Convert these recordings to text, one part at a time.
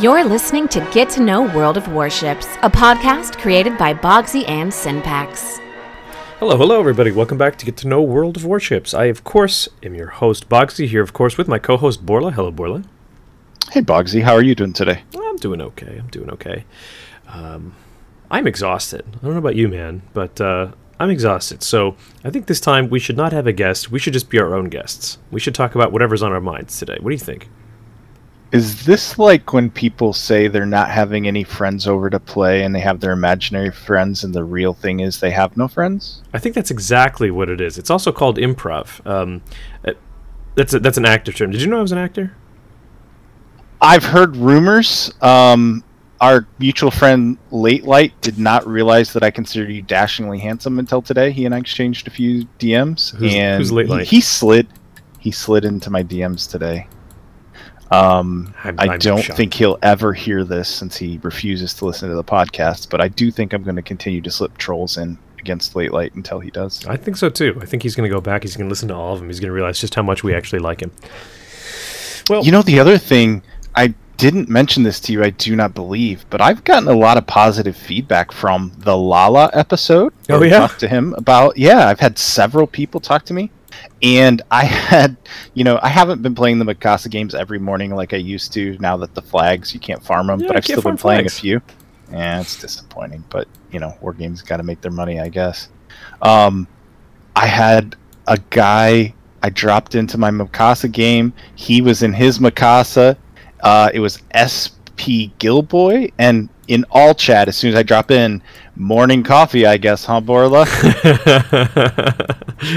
You're listening to Get to Know World of Warships, a podcast created by Bogsy and Synpax. Hello, hello, everybody. Welcome back to Get to Know World of Warships. I, of course, am your host, Bogsy, here, of course, with my co host, Borla. Hello, Borla. Hey, Bogsy, how are you doing today? I'm doing okay. I'm doing okay. Um, I'm exhausted. I don't know about you, man, but uh, I'm exhausted. So I think this time we should not have a guest. We should just be our own guests. We should talk about whatever's on our minds today. What do you think? Is this like when people say they're not having any friends over to play and they have their imaginary friends and the real thing is they have no friends? I think that's exactly what it is. It's also called improv. Um, that's a, that's an actor term. Did you know I was an actor? I've heard rumors. Um, our mutual friend Late Light did not realize that I considered you dashingly handsome until today. He and I exchanged a few DMs, Who's- and who's Late he- He, slid. He slid into my DMs today. Um, I'm- I don't shocked. think he'll ever hear this since he refuses to listen to the podcast. But I do think I'm going to continue to slip trolls in against Late Light until he does. I think so too. I think he's going to go back. He's going to listen to all of them. He's going to realize just how much we actually like him. Well, You know, the other thing, I didn't mention this to you, I do not believe, but I've gotten a lot of positive feedback from the Lala episode. Oh, yeah? Talked to him about, yeah, I've had several people talk to me. And I had, you know, I haven't been playing the Mikasa games every morning like I used to now that the flags, you can't farm them, Yeah, but I've still been playing flags. a few. Yeah, it's disappointing, but, you know, war games got to make their money, I guess. Um, I had a guy I dropped into my Mikasa game. He was in his Mikasa. Uh, it was SP Gilboy, and in all chat, as soon as I drop in, morning coffee, I guess, huh, Borla?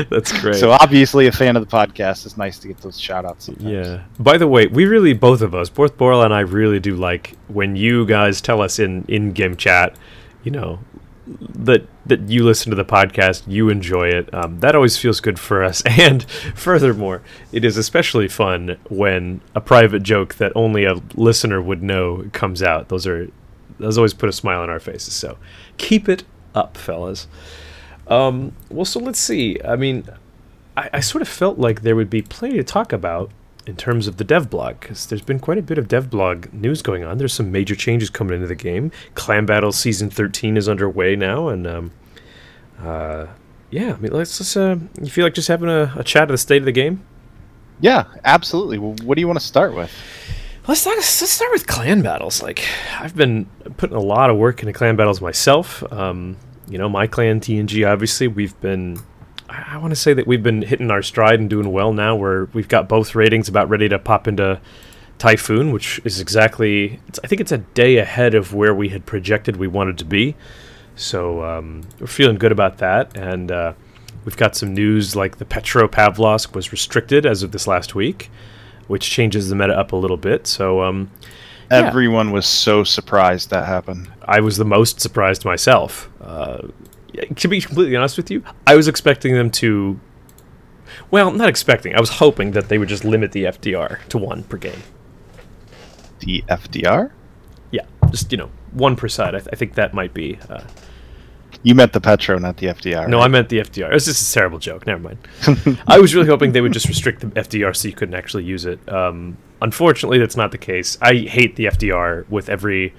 that's great. so obviously a fan of the podcast. It's nice to get those shout outs sometimes. yeah. By the way, we really both of us, both Borla and I, really do like when you guys tell us in in-game chat, you know, that that you listen to the podcast, you enjoy it. Um, that always feels good for us. And furthermore, it is especially fun when a private joke that only a listener would know comes out. Those are those always put a smile on our faces. So keep it up, fellas. Um, well, so let's see. I mean, I, I sort of felt like there would be plenty to talk about in terms of the dev blog because there's been quite a bit of dev blog news going on. There's some major changes coming into the game. Clan Battle season 13 is underway now, and um, uh, yeah, I mean, let's just. Uh, you feel like just having a, a chat of the state of the game? Yeah, absolutely. Well, what do you want to start with? Let's start, let's start with clan battles. Like, I've been putting a lot of work into clan battles myself. Um, you know, my clan TNG, obviously, we've been. I, want to say that we've been hitting our stride and doing well now. Where we've got both ratings about ready to pop into Typhoon, which is exactly. I think it's a day ahead of where we had projected we wanted to be. So um, we're feeling good about that, and uh, we've got some news like the Petro Pavlovsk was restricted as of this last week, which changes the meta up a little bit. So um, Yeah. Everyone was so surprised that happened. I was the most surprised myself. Uh, to be completely honest with you, I was expecting them to. Well, not expecting. I was hoping that they would just limit the FDR to one per game. The FDR? Yeah, just you know, one per side. I, th- I think that might be. Uh, You meant the Petro, not the FDR. No, right? I meant the FDR. It was just a terrible joke. Never mind. I was really hoping they would just restrict the FDR so you couldn't actually use it. Um, unfortunately, that's not the case. I hate the FDR with every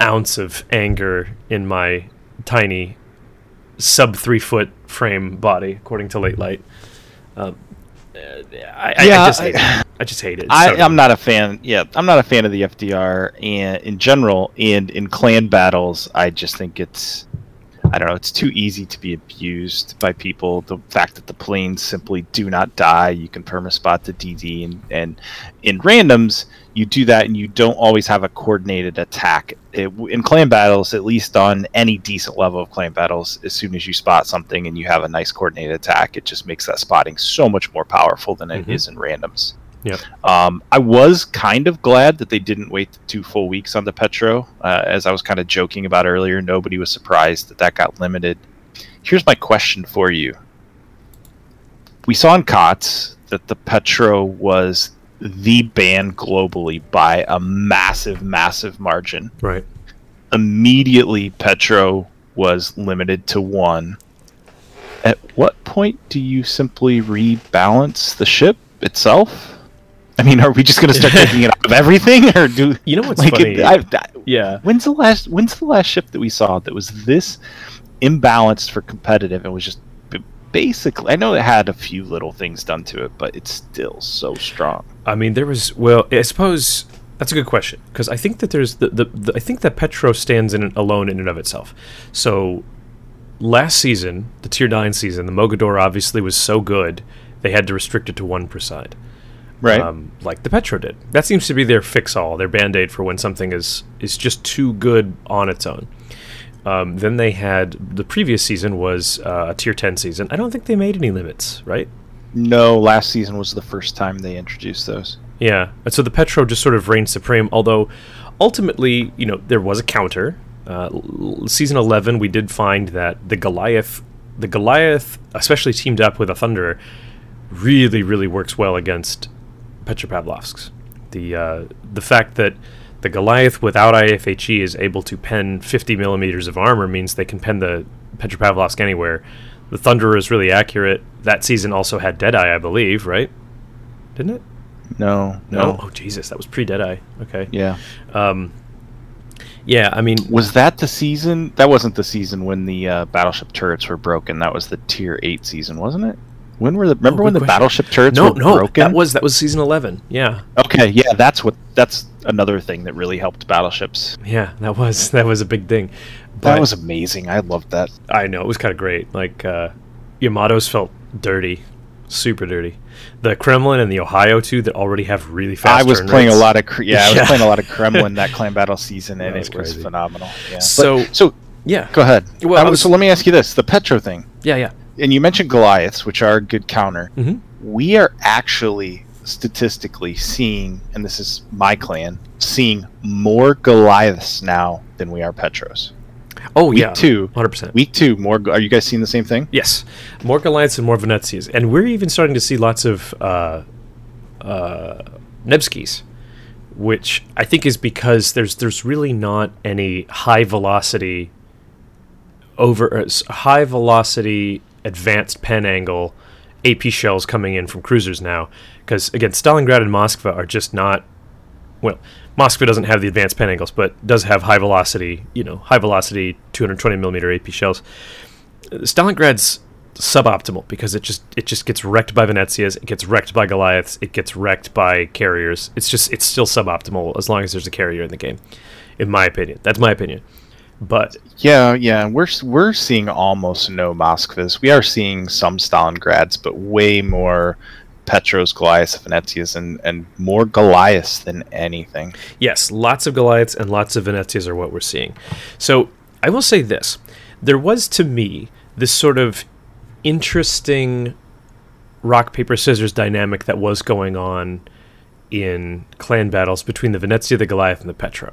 ounce of anger in my tiny sub three foot frame body, according to Late Light. Um, uh, I, I, Yeah, I just hate I- it. I just hate it. I, So- I'm not a fan. Yeah, I'm not a fan of the FDR, and in general, and in clan battles, I just think it's, I don't know, it's too easy to be abused by people. The fact that the planes simply do not die, you can permaspot the DD, and and in randoms, you do that, and you don't always have a coordinated attack. It, in clan battles, at least on any decent level of clan battles, as soon as you spot something and you have a nice coordinated attack, it just makes that spotting so much more powerful than it is Mhm. in randoms. Yep. Um, I was kind of glad that they didn't wait two full weeks on the Petro. Uh, as I was kind of joking about earlier, nobody was surprised that that got limited. Here's my question for you. We saw in KOTS that the Petro was the ban globally by a massive, massive margin. right. Immediately, Petro was limited to one. At what point do you simply rebalance the ship itself? I mean, are we just going to start taking it out of everything, or do You know what's like funny? it- I- I- yeah. when's the last When's the last ship that we saw that was this imbalanced for competitive and was just basically? I know it had a few little things done to it, but it's still so strong. I mean, there was. Well, I suppose that's a good question because I think that there's the, the, the I think that Petro stands in alone in and of itself. So last season, the tier nine season, the Mogador obviously was so good they had to restrict it to one per side. Right. um, like the Petro did. That seems to be their fix-all, their band-aid for when something is is just too good on its own. Um, then they had the previous season was uh, a tier ten season. I don't think they made any limits, right? no, last season was the first time they introduced those. Yeah, and so the Petro just sort of reigned supreme. Although ultimately, you know, there was a counter. Uh, season eleven, we did find that the Goliath, the Goliath, especially teamed up with a Thunderer, really, really works well against Petropavlovsk's. The uh, the fact that the Goliath without IFHE is able to pen 50 millimeters of armor means they can pen the Petropavlovsk anywhere. The Thunderer is really accurate. That season also had Deadeye, I believe, right? Didn't it? No, no, Oh, Jesus, that was pre Deadeye. Okay. yeah. Um, yeah, I mean, Was that the season? That wasn't the season when the uh, battleship turrets were broken. That was the tier eight season, wasn't it? When were the? Remember Oh, when the question. battleship turrets no, were no, broken? that was that was season eleven. Yeah, okay. Yeah, that's what. That's another thing that really helped battleships. yeah, that was that was a big thing. That was amazing. I loved that. I know it was kind of great. Like uh, Yamato's felt dirty, super dirty. The Kremlin and the Ohio too that already have really fast. I was playing rates. a lot of cre- yeah, I was Yeah. playing a lot of Kremlin that clan battle season, and was it was phenomenal. Yeah. So- But- so Yeah, go ahead. Well, was- was- so let me ask you this: the Petro thing, yeah, yeah. And you mentioned Goliaths, which are a good counter. hmm we are actually statistically seeing, and this is my clan, seeing more Goliaths now than we are Petros. Oh Week yeah, two, hundred percent. week two, more. Are you guys seeing the same thing? Yes, more Goliaths and more Venezias, and we're even starting to see lots of uh, uh, Nevskis, which I think is because there's there's really not any high velocity over uh, high velocity advanced pen angle AP shells coming in from cruisers now, because again Stalingrad and Moskva are just not well. Moskva doesn't have the advanced pen angles, but does have high velocity, you know, high velocity 220 millimeter AP shells. Stalingrad's suboptimal because it just it just gets wrecked by Venetsias, it gets wrecked by Goliaths, it gets wrecked by carriers. It's just it's still suboptimal as long as there's a carrier in the game, in my opinion. That's my opinion. But Yeah, yeah. We're we're seeing almost no Moskvas. We are seeing some Stalingrads, but way more Petros, Goliaths, Venezias, and and more Goliaths than anything. yes, lots of Goliaths and lots of Venezias are what we're seeing. So I will say this: there was to me this sort of interesting rock paper scissors dynamic that was going on in clan battles between the Venezia, the Goliath, and the Petro.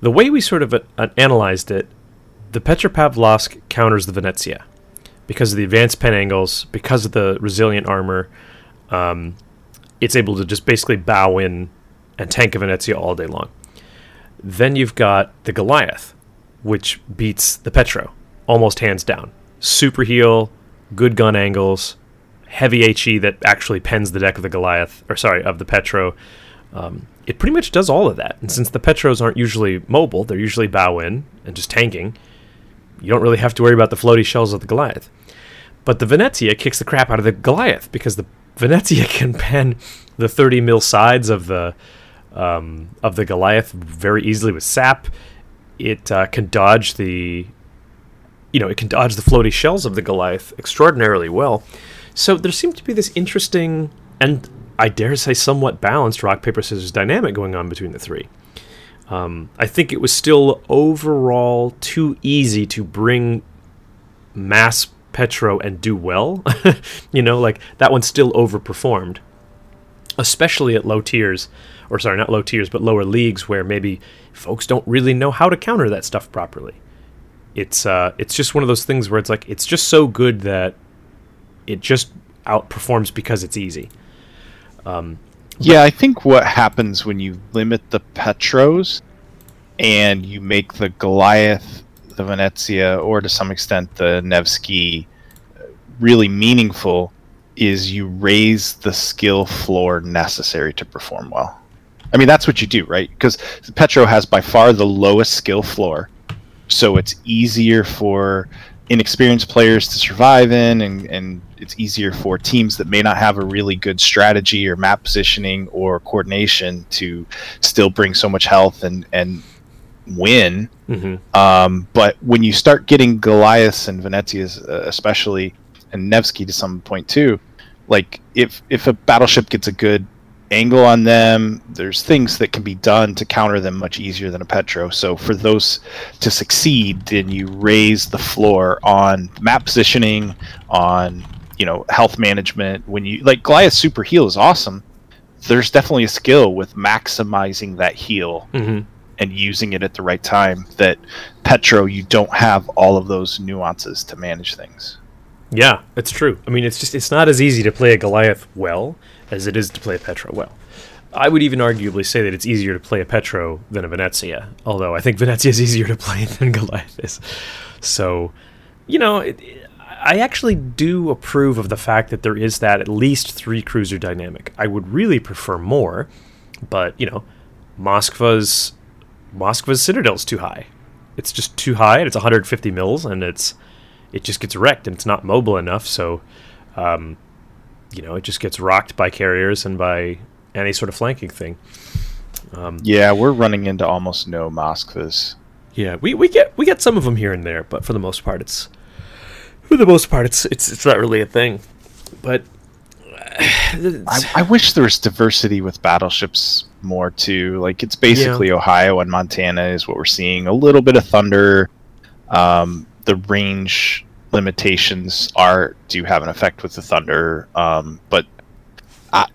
The way we sort of uh, uh, analyzed it, the Petropavlovsk counters the Venezia because of the advanced pen angles, because of the resilient armor. Um, it's able to just basically bow in and tank a Venezia all day long. Then you've got the Goliath, which beats the Petro almost hands down. Super heal, good gun angles, heavy HE that actually pens the deck of the Goliath, or sorry, of the Petro. Um, it pretty much does all of that. And since the Petros aren't usually mobile, they're usually bow in and just tanking, you don't really have to worry about the floaty shells of the Goliath. But the Venezia kicks the crap out of the Goliath because the Venezia can pen the 30 mil sides of the um, of the Goliath very easily with sap. It uh, can dodge the you know it can dodge the floaty shells of the Goliath extraordinarily well. So there seemed to be this interesting and I dare say somewhat balanced rock paper scissors dynamic going on between the three. Um, I think it was still overall too easy to bring mass Petro and do well. you know, like that one still overperformed, especially at low tiers, or sorry, not low tiers, but lower leagues where maybe folks don't really know how to counter that stuff properly. It's uh, it's just one of those things where it's like it's just so good that it just outperforms because it's easy. Yeah, I think what happens when you limit the Petros and you make the Goliath, the Venezia, or to some extent the Nevsky uh, really meaningful is you raise the skill floor necessary to perform well. I mean, that's what you do, right? Because Petro has by far the lowest skill floor, so it's easier for inexperienced players to survive in, and, and it's easier for teams that may not have a really good strategy or map positioning or coordination to still bring so much health and and win. Mm-hmm. Um, but when you start getting Goliaths and Venezias, uh, especially, and Nevsky to some point too, like if if a battleship gets a good angle on them, there's things that can be done to counter them much easier than a Petro. So for those to succeed, then you raise the floor on map positioning, on you know health management. When you like Goliath super heal is awesome. There's definitely a skill with maximizing that heal Mm-hmm. and using it at the right time that Petro you don't have all of those nuances to manage things. Yeah, it's true. I mean, it's just it's not as easy to play a Goliath well as it is to play a Petro well. I would even arguably say that it's easier to play a Petro than a Venezia, although I think Venezia is easier to play than Goliath is. So, you know, it, I actually do approve of the fact that there is that at least three cruiser dynamic. I would really prefer more, but you know, Moskva's Moskva's Citadel's too high. It's just too high, and it's 150 mils, and it's it just gets wrecked, and it's not mobile enough. So, um, you know, it just gets rocked by carriers and by any sort of flanking thing. Um, Yeah, we're running into almost no Moskvas. yeah, we, we get we get some of them here and there, but for the most part, it's for the most part, it's it's it's not really a thing. But I, I wish there was diversity with battleships more too. Like it's basically Ohio and Montana is what we're seeing. A little bit of Thunder. Um, the range limitations are do have an effect with the Thunder, um, but I,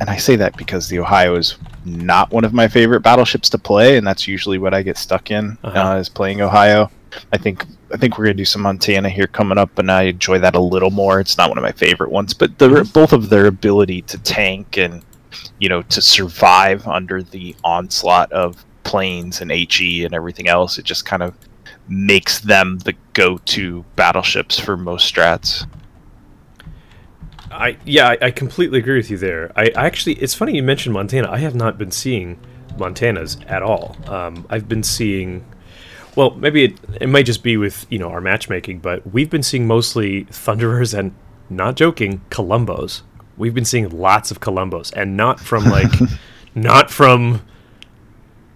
and I say that because the Ohio is not one of my favorite battleships to play, and that's usually what I get stuck in Uh-huh. uh, is playing Ohio. I think I think we're gonna do some Montana here coming up, and I enjoy that a little more. It's not one of my favorite ones, but the, both of their ability to tank and you know to survive under the onslaught of planes and HE and everything else, it just kind of makes them the go-to battleships for most strats. I yeah, I, I completely agree with you there. I, I actually, it's funny you mentioned Montana. I have not been seeing Montanas at all. Um, I've been seeing, well, maybe it, it might just be with you know our matchmaking, but we've been seeing mostly Thunderers and not joking Colombos. We've been seeing lots of Colombos, and not from like, not from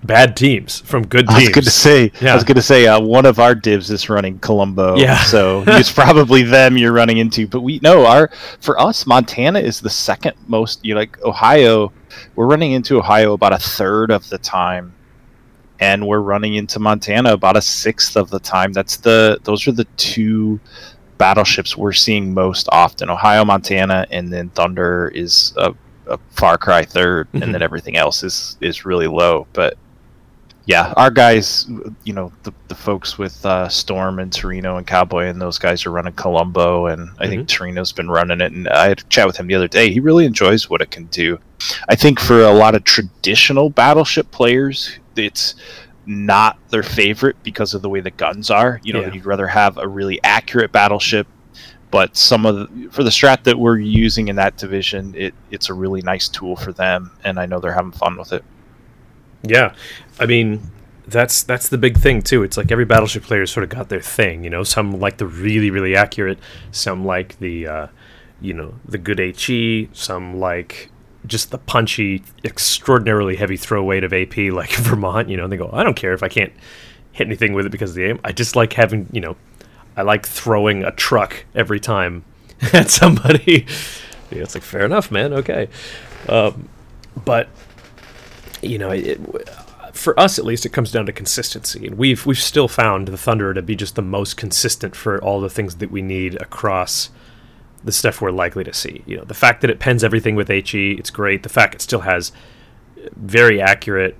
bad teams, from good teams. I was going to say, Yeah. I was going to say, uh, one of our divs is running Colombo. Yeah. so it's probably them you're running into. But we know our for us, Montana is the second most. You know, like Ohio, we're running into Ohio about a third of the time, and we're running into Montana about a sixth of the time. That's the those are the two battleships we're seeing most often. Ohio, Montana, and then Thunder is a, a far cry 3rd Mhm. and then everything else is is really low. But yeah, our guys, you know, the, the folks with uh, Storm and Torino and Cowboy and those guys are running Colombo, and I think Torino's been running it. And I had a chat with him the other day. He really enjoys what it can do. I think for a lot of traditional battleship players, it's not their favorite because of the way the guns are. You know, Yeah. you'd rather have a really accurate battleship. But some of the, for the strat that we're using in that division, it, it's a really nice tool for them, and I know they're having fun with it. Yeah, I mean that's that's the big thing too. It's like every battleship player sort of got their thing. You know, some like the really really accurate, some like the uh, you know the good HE, some like just the punchy, extraordinarily heavy throw weight of AP like Vermont. You know, and they go, I don't care if I can't hit anything with it because of the aim. I just like having you know, I like throwing a truck every time at somebody. yeah, it's like fair enough, man. Okay, um, but you know, it, for us at least, it comes down to consistency, and we've we've still found the Thunder to be just the most consistent for all the things that we need across the stuff we're likely to see. You know, the fact that it pens everything with HE, it's great. The fact it still has very accurate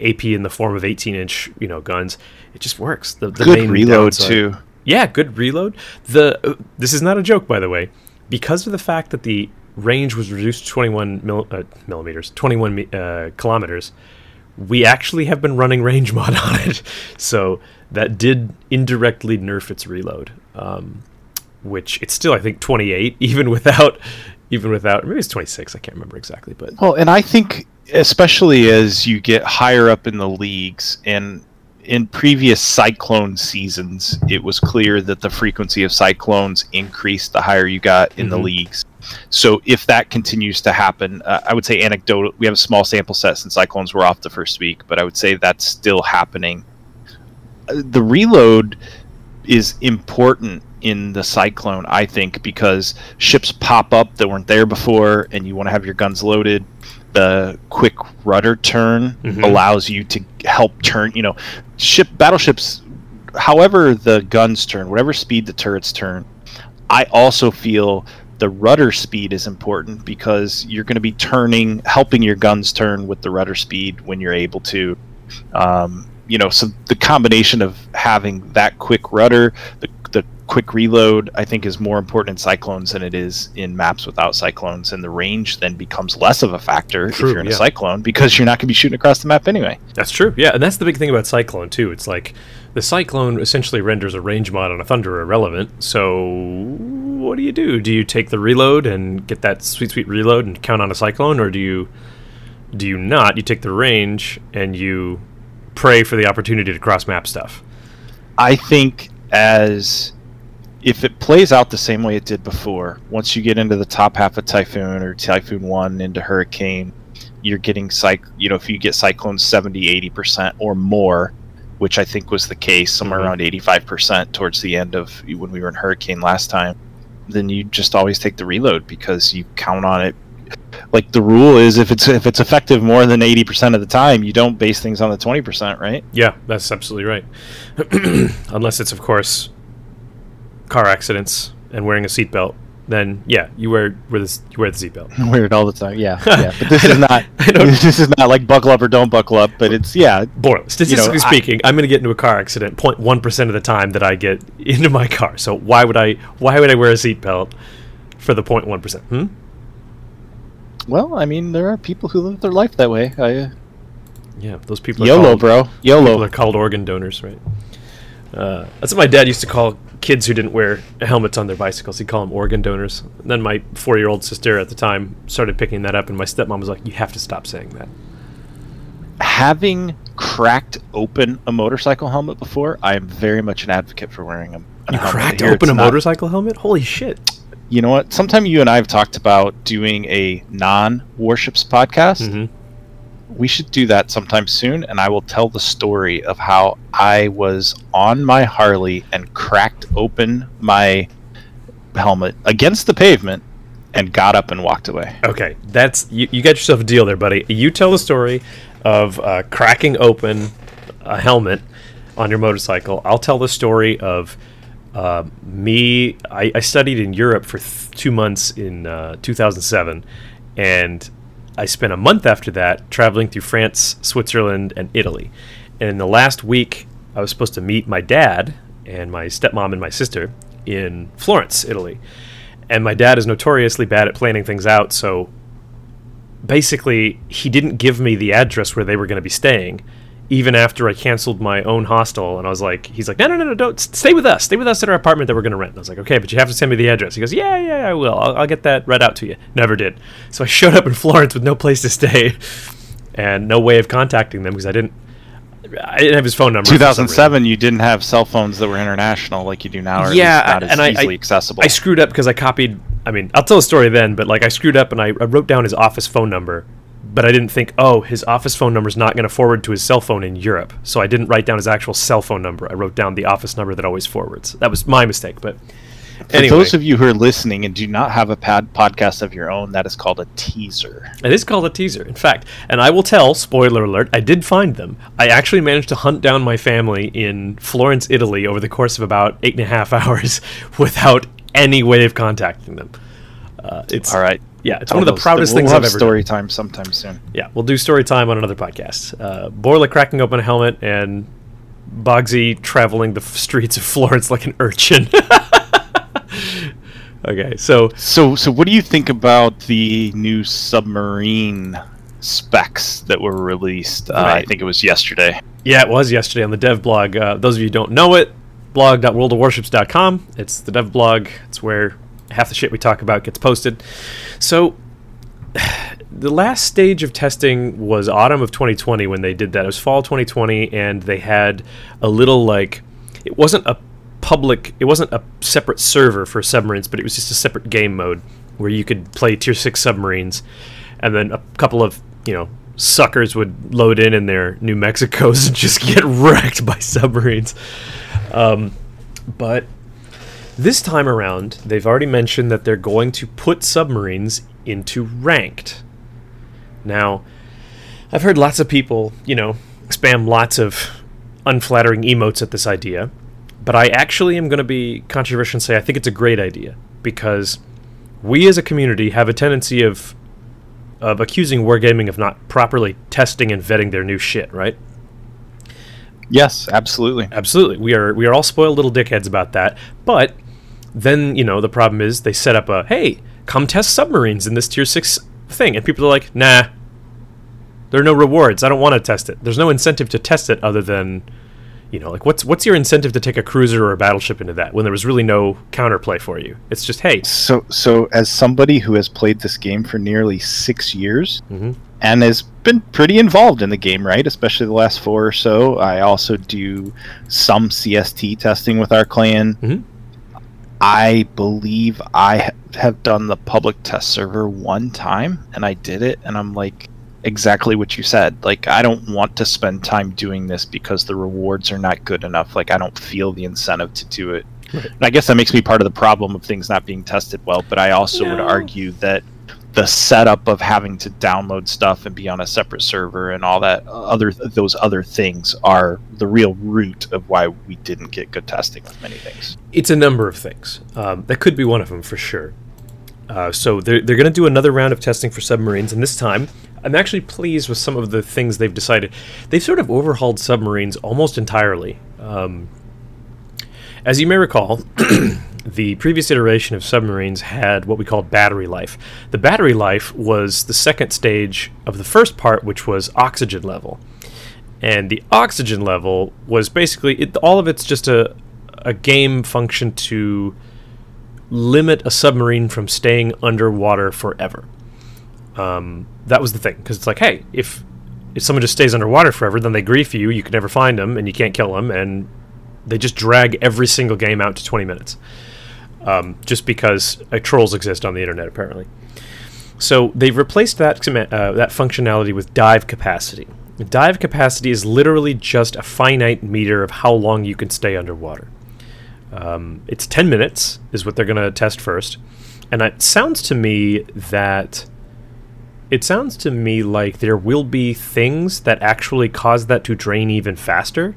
AP in the form of 18 inch, you know, guns, it just works. The, the Good main reload downside- too. yeah, good reload. The uh, this is not a joke, by the way, because of the fact that the range was reduced to 21 mil, uh, millimeters, 21 uh, kilometers. We actually have been running range mod on it, so that did indirectly nerf its reload. Um, which it's still, I think, 28, even without, even without maybe it's 26. I can't remember exactly, but Well, and I think especially as you get higher up in the leagues and in previous cyclone seasons, it was clear that the frequency of cyclones increased the higher you got in the Mhm. leagues. So if that continues to happen, uh, I would say anecdotal. We have a small sample set since cyclones were off the first week, but I would say that's still happening. Uh, The reload is important in the cyclone, I think, because ships pop up that weren't there before, and you want to have your guns loaded. The quick rudder turn Mhm. allows you to help turn. You know, ship battleships. However, the guns turn, whatever speed the turrets turn, I also feel the rudder speed is important because you're going to be turning, helping your guns turn with the rudder speed when you're able to. Um, you know, so the combination of having that quick rudder, the, the quick reload, I think is more important in cyclones than it is in maps without cyclones, and the range then becomes less of a factor True, if you're in yeah. a cyclone because you're not going to be shooting across the map anyway. That's true. Yeah, and that's the big thing about Cyclone too. It's like the Cyclone essentially renders a range mod on a Thunder irrelevant. So what do you do? Do you take the reload and get that sweet sweet reload and count on a Cyclone, or do you do you not? You take the range and you pray for the opportunity to cross map stuff. I think as if it plays out the same way it did before, once you get into the top half of Typhoon or Typhoon 1 into Hurricane, you're getting cyc you know, if you get cyclones 70, 80% or more, which I think was the case, somewhere Mhm. around 85% towards the end of when we were in Hurricane last time, then you just always take the reload because you count on it. Like the rule is if it's if it's effective more than 80% of the time, you don't base things on the 20%, right? Yeah, that's absolutely right. Unless it's of course car accidents and wearing a seatbelt, then yeah, you wear wear the you wear the seatbelt. wear it all the time. Yeah, yeah. But this is not. This is not like buckle up or don't buckle up. But it's yeah. Boy, statistically I- speaking, I'm going to get into a car accident 0.1 percent of the time that I get into my car. So why would I why would I wear a seatbelt for the 0.1 percent? Hmm? Well, I mean, there are people who live their life that way. I, uh, Yeah, those people. Are YOLO, called, bro. People YOLO. are called organ donors, right? Uh, that's what my dad used to call kids who didn't wear helmets on their bicycles. He'd call them organ donors. And then my four-year-old sister at the time started picking that up, and my stepmom was like, "You have to stop saying that." Having cracked open a motorcycle helmet before, I am very much an advocate for wearing them. You cracked open a motorcycle helmet? Holy shit! You know what? Sometime you and I have talked about doing a non-warships podcast. hmm we should do that sometime soon and i will tell the story of how i was on my harley and cracked open my helmet against the pavement and got up and walked away Okay, that's you, you got yourself a deal there, buddy. You tell the story of uh, cracking open a helmet on your motorcycle. I'll tell the story of uh, me. I, I studied in Europe for th- two months in uh, 2007, and I spent a month after that traveling through France, Switzerland, and Italy. And in the last week, I was supposed to meet my dad and my stepmom and my sister in Florence, Italy. And my dad is notoriously bad at planning things out, so basically, he didn't give me the address where they were going to be staying, even after I canceled my own hostel. And I was like, he's like, no, no, no, no, don't stay with us. Stay with us at our apartment that we're going to rent. And I was like, okay, but you have to send me the address. He goes, yeah, yeah, I will. I'll, I'll get that read out to you. Never did. So I showed up in Florence with no place to stay and no way of contacting them because I didn't. I didn't have his phone number. for some 2007 you didn't have cell phones that were international like you do now or Yeah, not as and I- easily I- accessible I screwed up because I copied. I mean, I'll tell the story then, but like I screwed up and I, I wrote down his office phone number, but I didn't think, oh, his office phone number is not going to forward to his cell phone in Europe. So I didn't write down his actual cell phone number. I wrote down the office number that always forwards. That was my mistake. But for those of you who are listening and do not have a pad podcast of your own that is called a teaser it is called a teaser, in fact. And I will tell, spoiler alert, I did find them. I actually managed to hunt down my family in Florence, Italy, over the course of about eight and a half hours without any way of contacting them. Uh, it's all right Yeah, it's one of the proudest we'll things I've ever story time sometime soon. Yeah, we'll do story time on another podcast. Uh, Borla cracking open a helmet and Bogsy traveling the f- streets of Florence like an urchin. okay, so So, so what do you think about the new submarine specs that were released? Uh, I think it was yesterday. yeah, it was yesterday on the dev blog. Uh, those of you who don't know it, blog.worldofwarships.com. It's the dev blog. It's where half the shit we talk about gets posted. So the last stage of testing was autumn of 2020 when they did that. It was fall 2020, and they had a little like it wasn't a public, it wasn't a separate server for submarines, but it was just a separate game mode where you could play tier six submarines, and then a couple of you know suckers would load in in their New Mexicos and just get wrecked by submarines. Um, but this time around, they've already mentioned that they're going to put submarines into ranked. Now, I've heard lots of people, you know, spam lots of unflattering emotes at this idea, but I actually am going to be controversial and say I think it's a great idea because we as a community have a tendency of of accusing wargaming of not properly testing and vetting their new shit, right? Yes, absolutely. Absolutely. We are we are all spoiled little dickheads about that. But then, you know, the problem is they set up a hey, come test submarines in this tier 6 thing and people are like, "Nah. There are no rewards. I don't want to test it. There's no incentive to test it other than you know, like what's what's your incentive to take a cruiser or a battleship into that when there was really no counterplay for you? It's just hey. So so as somebody who has played this game for nearly six years Mhm. and has been pretty involved in the game, right? Especially the last four or so. I also do some CST testing with our clan. Mhm. I believe I have done the public test server one time, and I did it, and I'm like exactly what you said. Like I don't want to spend time doing this because the rewards are not good enough. Like I don't feel the incentive to do it. Right. And I guess that makes me part of the problem of things not being tested well. But I also would argue that the setup of having to download stuff and be on a separate server and all that other those other things are the real root of why we didn't get good testing with many things. It's a number of things. Um, that could be one of them for sure. Uh, so they're, they're going to do another round of testing for submarines, and this time I'm actually pleased with some of the things they've decided. They've sort of overhauled submarines almost entirely. Um, as you may recall, the previous iteration of submarines had what we called battery life. The battery life was the second stage of the first part, which was oxygen level. And the oxygen level was basically it, all of it's just a a game function to limit a submarine from staying underwater forever. Um, that was the thing because it's like, hey, if if someone just stays underwater forever, then they grief you. You can never find them, and you can't kill them, and they just drag every single game out to 20 minutes, um, just because uh, trolls exist on the internet apparently. So they've replaced that uh, that functionality with dive capacity. Dive capacity is literally just a finite meter of how long you can stay underwater. Um, it's 10 minutes, is what they're going to test first. And it sounds to me that. It sounds to me like there will be things that actually cause that to drain even faster.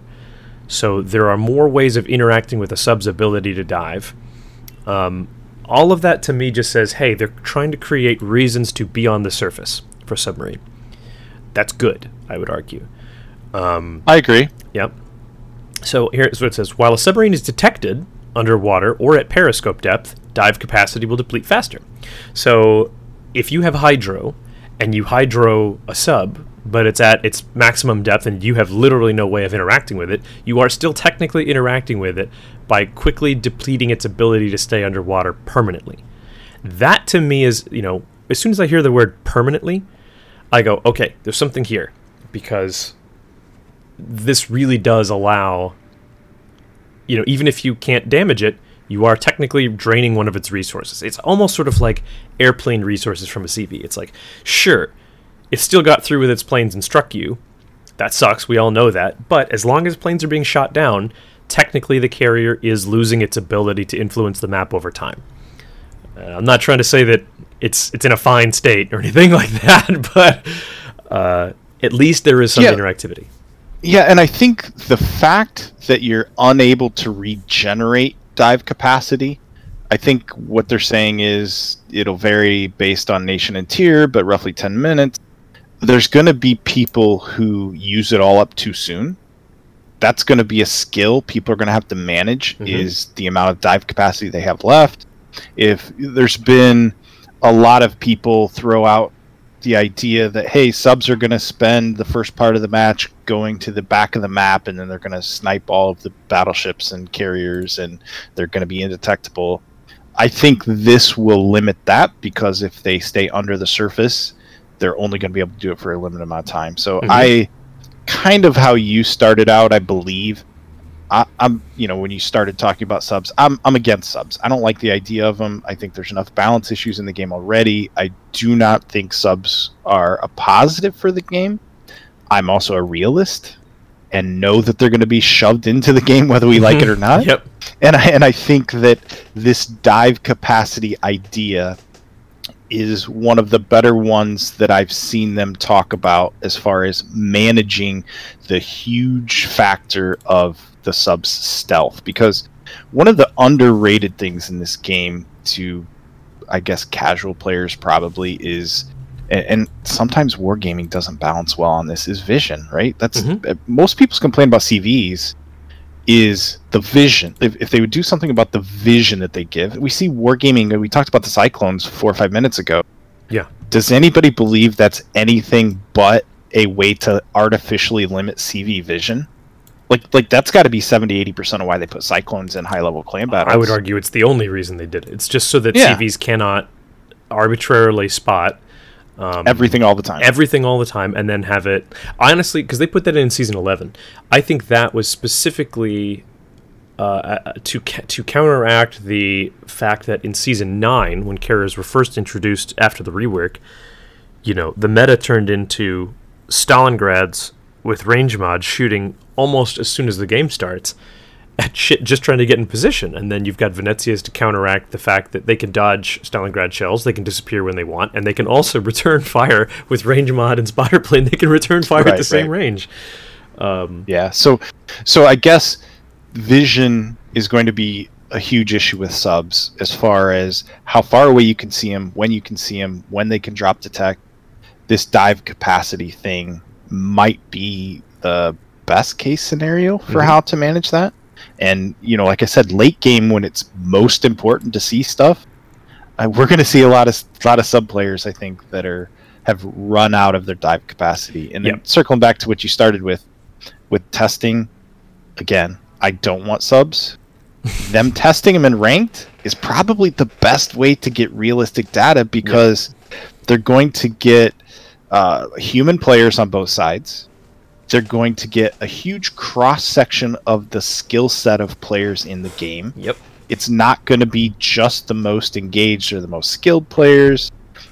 So there are more ways of interacting with a sub's ability to dive. Um, all of that to me just says, hey, they're trying to create reasons to be on the surface for submarine. That's good, I would argue. Um, I agree. Yep. So here's what it says: While a submarine is detected underwater or at periscope depth, dive capacity will deplete faster. So if you have hydro and you hydro a sub, but it's at its maximum depth and you have literally no way of interacting with it, you are still technically interacting with it by quickly depleting its ability to stay underwater permanently. That to me is, you know, as soon as I hear the word permanently, I go, okay, there's something here because this really does allow you know even if you can't damage it you are technically draining one of its resources. It's almost sort of like airplane resources from a cv it's like sure it still got through with its planes and struck you that sucks we all know that but as long as planes are being shot down technically the carrier is losing its ability to influence the map over time uh, i'm not trying to say that it's it's in a fine state or anything like that but uh, at least there is some Yeah. interactivity Yeah, and I think the fact that you're unable to regenerate dive capacity, I think what they're saying is it'll vary based on nation and tier, but roughly 10 minutes. There's going to be people who use it all up too soon. That's going to be a skill people are going to have to manage Mhm. is the amount of dive capacity they have left. If there's been a lot of people throw out the idea that hey subs are going to spend the first part of the match going to the back of the map and then they're going to snipe all of the battleships and carriers and they're going to be indetectable I think this will limit that because if they stay under the surface, they're only going to be able to do it for a limited amount of time. So Mhm. I kind of how you started out, I believe. I, I'm, you know, when you started talking about subs, I'm, I'm against subs. I don't like the idea of them. I think there's enough balance issues in the game already. I do not think subs are a positive for the game. I'm also a realist and know that they're going to be shoved into the game whether we like it or not Yep. and I and I think that this dive capacity idea is one of the better ones that I've seen them talk about as far as managing the huge factor of the subs stealth because one of the underrated things in this game to I guess casual players probably is and, and sometimes wargaming doesn't balance well on this is vision right that's Mhm. uh, most people's complain about CVs is the vision. If, if they would do something about the vision that they give, we see wargaming. We talked about the cyclones four or five minutes ago. Yeah. Does anybody believe that's anything but a way to artificially limit CV vision? Like, like that's got to be 70 80 percent of why they put cyclones in high level clan battles. I would argue it's the only reason they did it. It's just so that Yeah. CVs cannot arbitrarily spot um, everything all the time. everything all the time and then have it honestly because they put that in season 11 i think that was specifically uh, uh, to to counteract the fact that in season 9 when carriers were first introduced after the rework you know the meta turned into stalingrads with range mods shooting almost as soon as the game starts at shit just trying to get in position. And then you've got Venezia's to counteract the fact that they can dodge Stalingrad shells, they can disappear when they want, and they can also return fire with range mod and spotter plane. They can return fire at Right, the same range. Um, Yeah. So, so I guess vision is going to be a huge issue with subs as far as how far away you can see them, when you can see them, when they can drop detect. This dive capacity thing might be the best case scenario for Mhm. how to manage that. And you know, like I said, late game when it's most important to see stuff, uh, we're going to see a lot of lot of sub players. I think that are have run out of their dive capacity. And then circling back to what you started with, with testing, again, I don't want subs. them testing them in ranked is probably the best way to get realistic data because they're going to get uh, human players on both sides. They're going to get a huge cross section of the skill set of players in the game yep. it's not going to be just the most engaged or the most skilled players.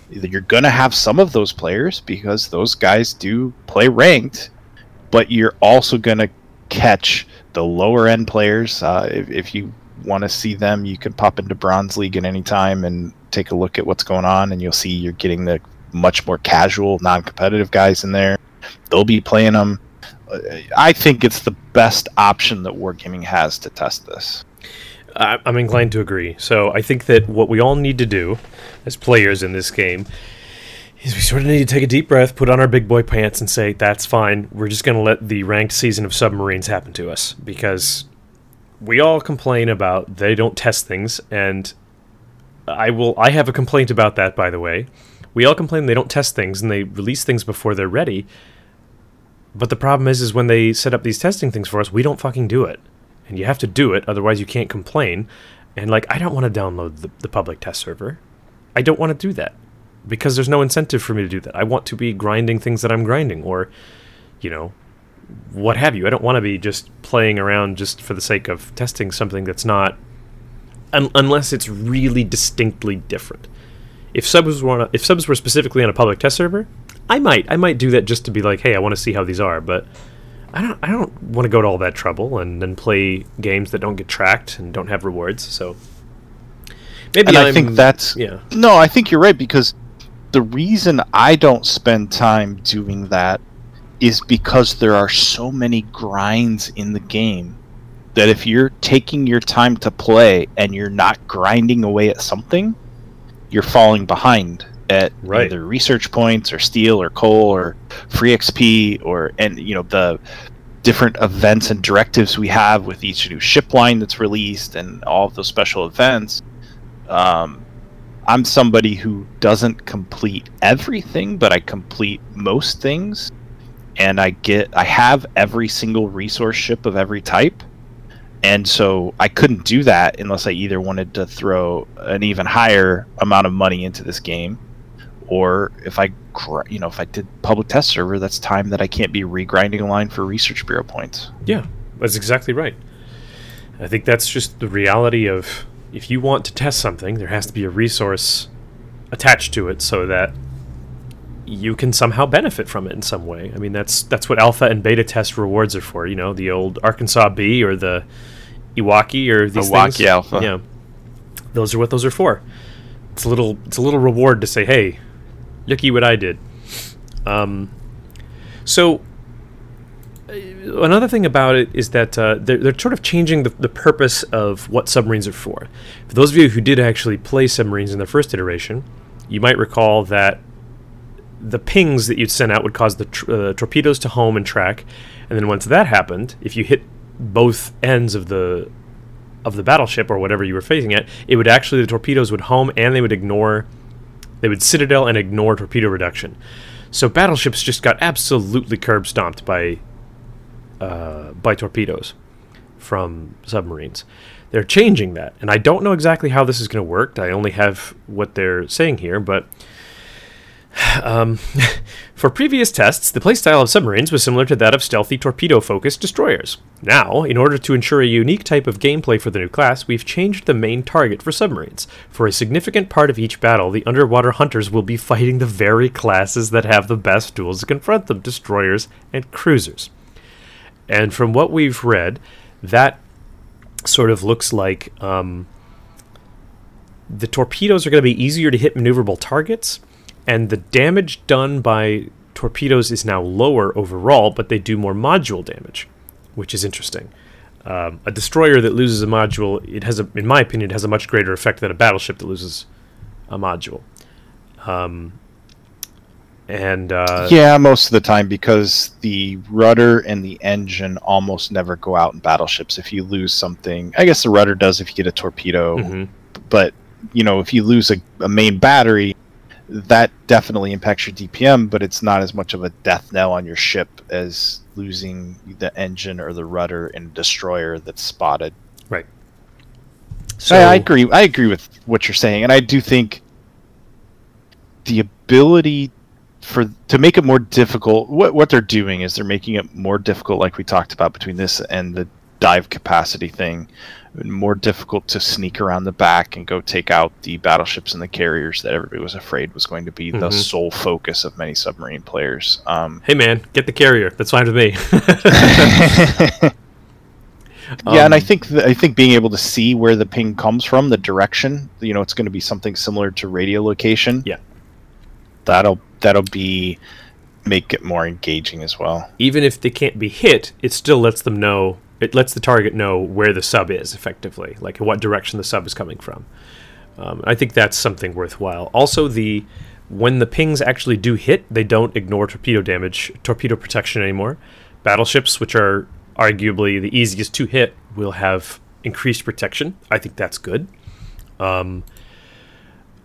You're going to have some of those players because those guys do play ranked, but you're also going to catch the lower end players. Uh, if, if you want to see them, you can pop into Bronze League at any time and take a look at what's going on, and you'll see you're getting the much more casual, non competitive guys in there. They'll be playing them. I think it's the best option that Wargaming has to test this. I'm inclined to agree. So I think that what we all need to do as players in this game is we sort of need to take a deep breath, put on our big boy pants, and say, that's fine. We're just going to let the ranked season of submarines happen to us because we all complain about they don't test things, and I will. I have a complaint about that, by the way. We all complain they don't test things and they release things before they're ready. But the problem is, is when they set up these testing things for us, we don't fucking do it. And you have to do it otherwise you can't complain. And like i don't want to download the, the public test server. I don't want to do that because there's no incentive for me to do that. I want to be grinding things that i'm grinding or you know what have you. I don't want to be just playing around just for the sake of testing something that's not un- unless it's really distinctly different. If subs were a, if subs were specifically on a public test server i might i might do that just to be like hey i want to see how these are but I don't I don't want to go to all that trouble and then play games that don't get tracked and don't have rewards. So maybe and I I'm- think that's yeah. no, I think you're right because the reason I don't spend time doing that is because there are so many grinds in the game that if you're taking your time to play and you're not grinding away at something, you're falling behind at Right. either research points or steel or coal or free XP or and you know the different events and directives we have with each new ship line that's released and all of those special events. Um, I'm somebody who doesn't complete everything, but I complete most things, and I get I have every single resource ship of every type, and so I couldn't do that unless I either wanted to throw an even higher amount of money into this game, or if I, you know, if I did public test server, that's time that I can't be regrinding a line for research bureau points. Yeah, that's exactly right. I think that's just the reality of if you want to test something, there has to be a resource attached to it so that you can somehow benefit from it in some way. I mean, that's that's what alpha and beta test rewards are for. You know, the old Arkansas B or the Iwaki or these Iwaki things. Alpha. Yeah, those are what those are for. It's a little it's a little reward to say, hey, looky what I did. Um, so uh, another thing about it is that uh, they're, they're sort of changing the, the purpose of what submarines are for. For those of you who did actually play submarines in the first iteration, you might recall that the pings that you'd send out would cause the tr- uh, torpedoes to home and track, and then once that happened, if you hit both ends of the of the battleship or whatever you were facing at, it would actually the torpedoes would home and they would ignore they would citadel and ignore torpedo reduction. So battleships just got absolutely curb stomped by uh, by torpedoes from submarines. They're changing that, and I don't know exactly how this is going to work. I only have what they're saying here, but um, for previous tests, the playstyle of submarines was similar to that of stealthy torpedo focused destroyers. Now, in order to ensure a unique type of gameplay for the new class, we've changed the main target for submarines. For a significant part of each battle, the underwater hunters will be fighting the very classes that have the best tools to confront them destroyers and cruisers. And from what we've read, that sort of looks like um, the torpedoes are going to be easier to hit maneuverable targets and the damage done by torpedoes is now lower overall, but they do more module damage, which is interesting. Um, a destroyer that loses a module, it has, a, in my opinion, it has a much greater effect than a battleship that loses a module. Um, and uh, yeah, most of the time because the rudder and the engine almost never go out in battleships. If you lose something, I guess the rudder does if you get a torpedo, mhm. but you know if you lose a, a main battery, that definitely impacts your DPM, but it's not as much of a death knell on your ship as losing the engine or the rudder in a destroyer that's spotted. right. So I, I agree. I agree with what you're saying, and I do think the ability for to make it more difficult. What what they're doing is they're making it more difficult, like we talked about between this and the dive capacity thing, more difficult to sneak around the back and go take out the battleships and the carriers that everybody was afraid was going to be the Mhm. sole focus of many submarine players. Um, Hey man, get the carrier. That's fine with me. yeah, and I Um, think th- I think being able to see where the ping comes from, the direction, you know, it's going to be something similar to radio location. Yeah. That'll that'll be make it more engaging as well. even if they can't be hit, it still lets them know. It lets the target know where the sub is effectively, like what direction the sub is coming from. Um, I think that's something worthwhile. Also, the when the pings actually do hit, they don't ignore torpedo damage, torpedo protection anymore. Battleships, which are arguably the easiest to hit, will have increased protection. I think that's good. Um,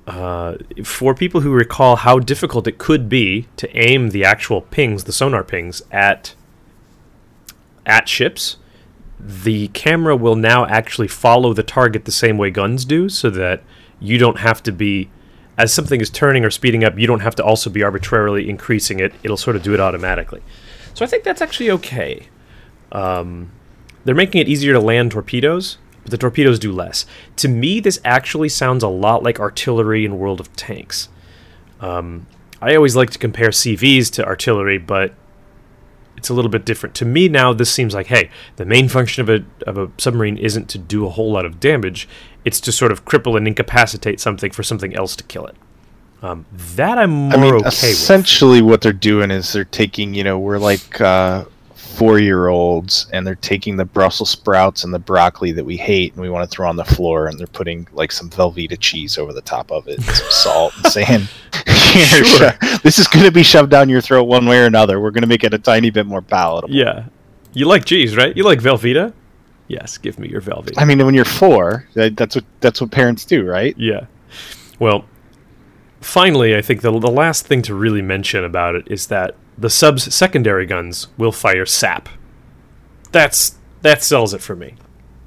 uh, for people who recall how difficult it could be to aim the actual pings, the sonar pings, at at ships, the camera will now actually follow the target the same way guns do, so that you don't have to be, as something is turning or speeding up, you don't have to also be arbitrarily increasing it. It'll sort of do it automatically. So I think that's actually okay. Um, they're making it easier to land torpedoes, but the torpedoes do less. To me, this actually sounds a lot like artillery in World of Tanks. Um, I always like to compare CVs to artillery, but it's a little bit different. To me now, this seems like, hey, the main function of a of a submarine isn't to do a whole lot of damage; it's to sort of cripple and incapacitate something for something else to kill it. Um, that I'm more I mean, okay with. essentially, what they're doing is they're taking, you know, we're like uh, four year olds, and they're taking the Brussels sprouts and the broccoli that we hate, and we want to throw on the floor, and they're putting like some Velveeta cheese over the top of it, and some salt, and saying, Here, Sure. sho- "This is going to be shoved down your throat one way or another. We're going to make it a tiny bit more palatable." Yeah, you like cheese, right? You like Velveeta? Yes, give me your Velveeta. I mean, when you're four, that, that's what that's what parents do, right? Yeah. Well, finally, I think the, the last thing to really mention about it is that the sub's secondary guns will fire sap. That's that sells it for me.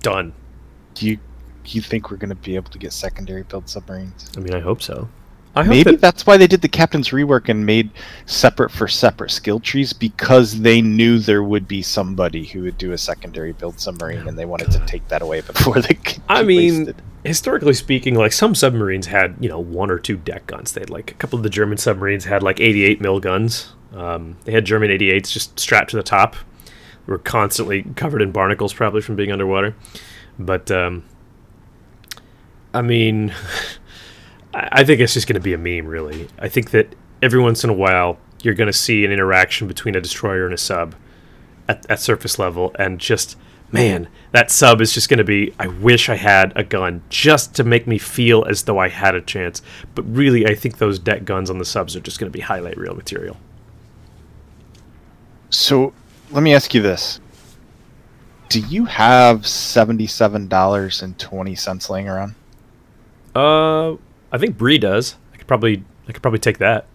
Done. Do you do you think we're going to be able to get secondary build submarines? I mean, I hope so. I hope Maybe that- that's why they did the captain's rework and made separate for separate skill trees because they knew there would be somebody who would do a secondary build submarine and they wanted to take that away before they. could I mean, wasted. historically speaking, like some submarines had, you know, one or two deck guns. They had like a couple of the German submarines had like 88 mil guns. Um, they had German 88s just strapped to the top. They were constantly covered in barnacles, probably from being underwater. But um, I mean, I think it's just going to be a meme, really. I think that every once in a while you're going to see an interaction between a destroyer and a sub at, at surface level, and just man, that sub is just going to be. I wish I had a gun just to make me feel as though I had a chance. But really, I think those deck guns on the subs are just going to be highlight reel material. So let me ask you this: Do you have seventy-seven dollars and twenty cents laying around? Uh, I think Bree does. I could probably, I could probably take that.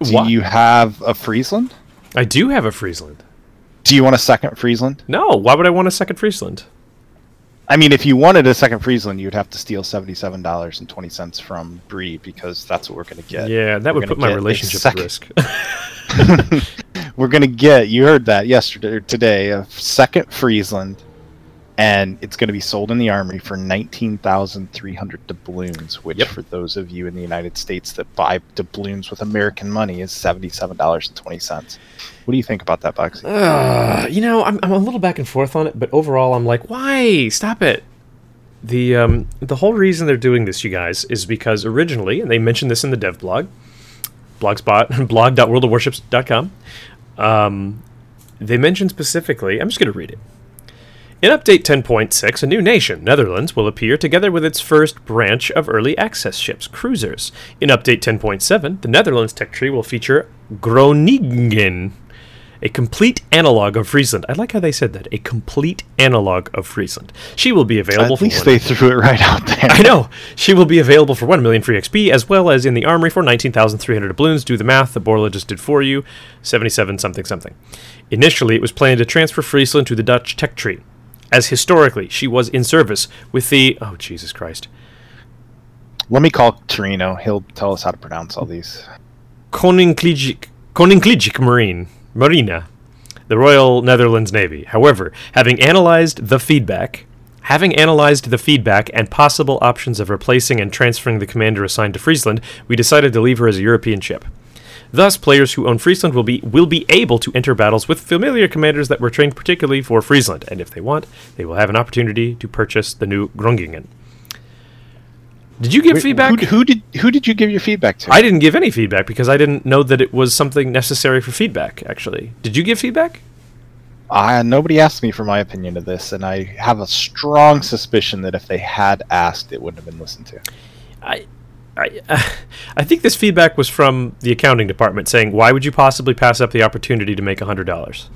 Do Why- you have a Friesland? I do have a Friesland. Do you want a second Friesland? No, why would I want a second Friesland? I mean, if you wanted a second Friesland, you'd have to steal seventy-seven dollars and twenty cents from Bree because that's what we're going to get. Yeah, that We're would put my relationship at risk. we're going to get. You heard that yesterday or today. A second Friesland, and it's going to be sold in the armory for nineteen thousand three hundred doubloons. Which, Yep. for those of you in the United States that buy doubloons with American money, is seventy-seven dollars and twenty cents. What do you think about that, Bogsy? Uh, you know, I'm, I'm a little back and forth on it, but overall, I'm like, why? Stop it. The um, the whole reason they're doing this, you guys, is because originally, and they mentioned this in the dev blog, blogspot, blog.worldofwarships.com, um, they mentioned specifically, I'm just going to read it. In Update 10.6, a new nation, Netherlands, will appear together with its first branch of early access ships, cruisers. In Update 10.7, the Netherlands tech tree will feature Groningen, a complete analog of Friesland. I like how they said that. A complete analog of Friesland. She will be available At for least they threw it right out there. I know. She will be available for 1 million free XP, as well as in the armory for 19,300 doubloons. Do the math. The Borla just did for you. 77 something something. Initially, it was planned to transfer Friesland to the Dutch tech tree, as historically she was in service with the. Oh, Jesus Christ. Let me call Torino. He'll tell us how to pronounce all these. Koninklijke, Koninklijke Marine, Marina, the Royal Netherlands Navy. However, having analyzed the feedback, having analyzed the feedback and possible options of replacing and transferring the commander assigned to Friesland, we decided to leave her as a European ship. Thus, players who own Friesland will be will be able to enter battles with familiar commanders that were trained particularly for Friesland, and if they want, they will have an opportunity to purchase the new Groningen. Did you give Wait, feedback? Who, who did who did you give your feedback to? I didn't give any feedback because I didn't know that it was something necessary for feedback. Actually, did you give feedback? Uh, nobody asked me for my opinion of this, and I have a strong suspicion that if they had asked, it wouldn't have been listened to. I, I, I think this feedback was from the accounting department saying, "Why would you possibly pass up the opportunity to make a hundred dollars?"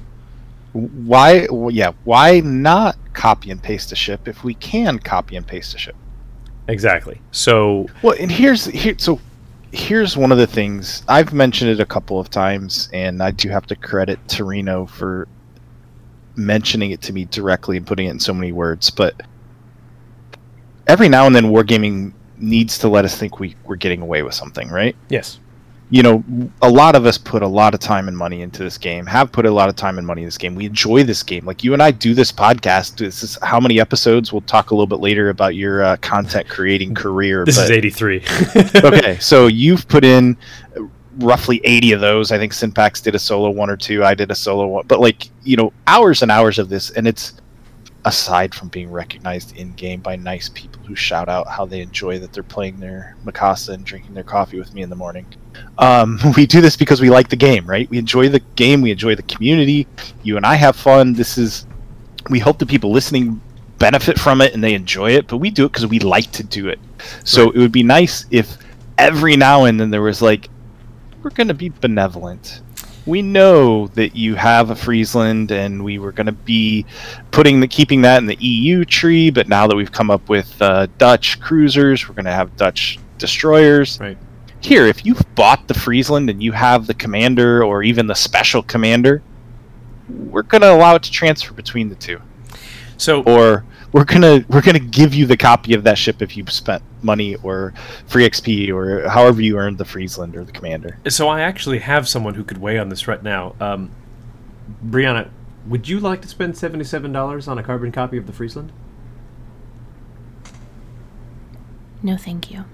Why? well, Yeah, why not copy and paste a ship if we can copy and paste a ship? Exactly. So, Well, and here's here. So here's one of the things I've mentioned it a couple of times, and I do have to credit Torino for mentioning it to me directly and putting it in so many words. But every now and then, wargaming needs to let us think we, we're getting away with something, right? yes, you know, a lot of us put a lot of time and money into this game, have put a lot of time and money in this game. We enjoy this game. Like you and I do this podcast. This is how many episodes? We'll talk a little bit later about your uh, content creating career. this is eighty-three. okay, so you've put in roughly 80 of those. I think Synpax did a solo one or two. I did a solo one. But like, you know, hours and hours of this and it's aside from being recognized in game by nice people who shout out how they enjoy that they're playing their Mikasa and drinking their coffee with me in the morning. Um, we do this because we like the game, right? We enjoy the game, we enjoy the community. You and I have fun. This is we hope the people listening benefit from it and they enjoy it, but we do it because we like to do it. So Right. it would be nice if every now and then there was like, we're going to be benevolent. We know that you have a Friesland, and we were going to be putting the keeping that in the EU tree. But now that we've come up with uh, Dutch cruisers, we're going to have Dutch destroyers. Right. Here, if you've bought the Friesland and you have the commander or even the special commander, we're going to allow it to transfer between the two so, or we're gonna we're gonna give you the copy of that ship if you spent money or free XP or however you earned the Friesland or the Commander. So I actually have someone who could weigh on this right now. Um, Brianna, would you like to spend seventy-seven dollars on a carbon copy of the Friesland? No, thank you.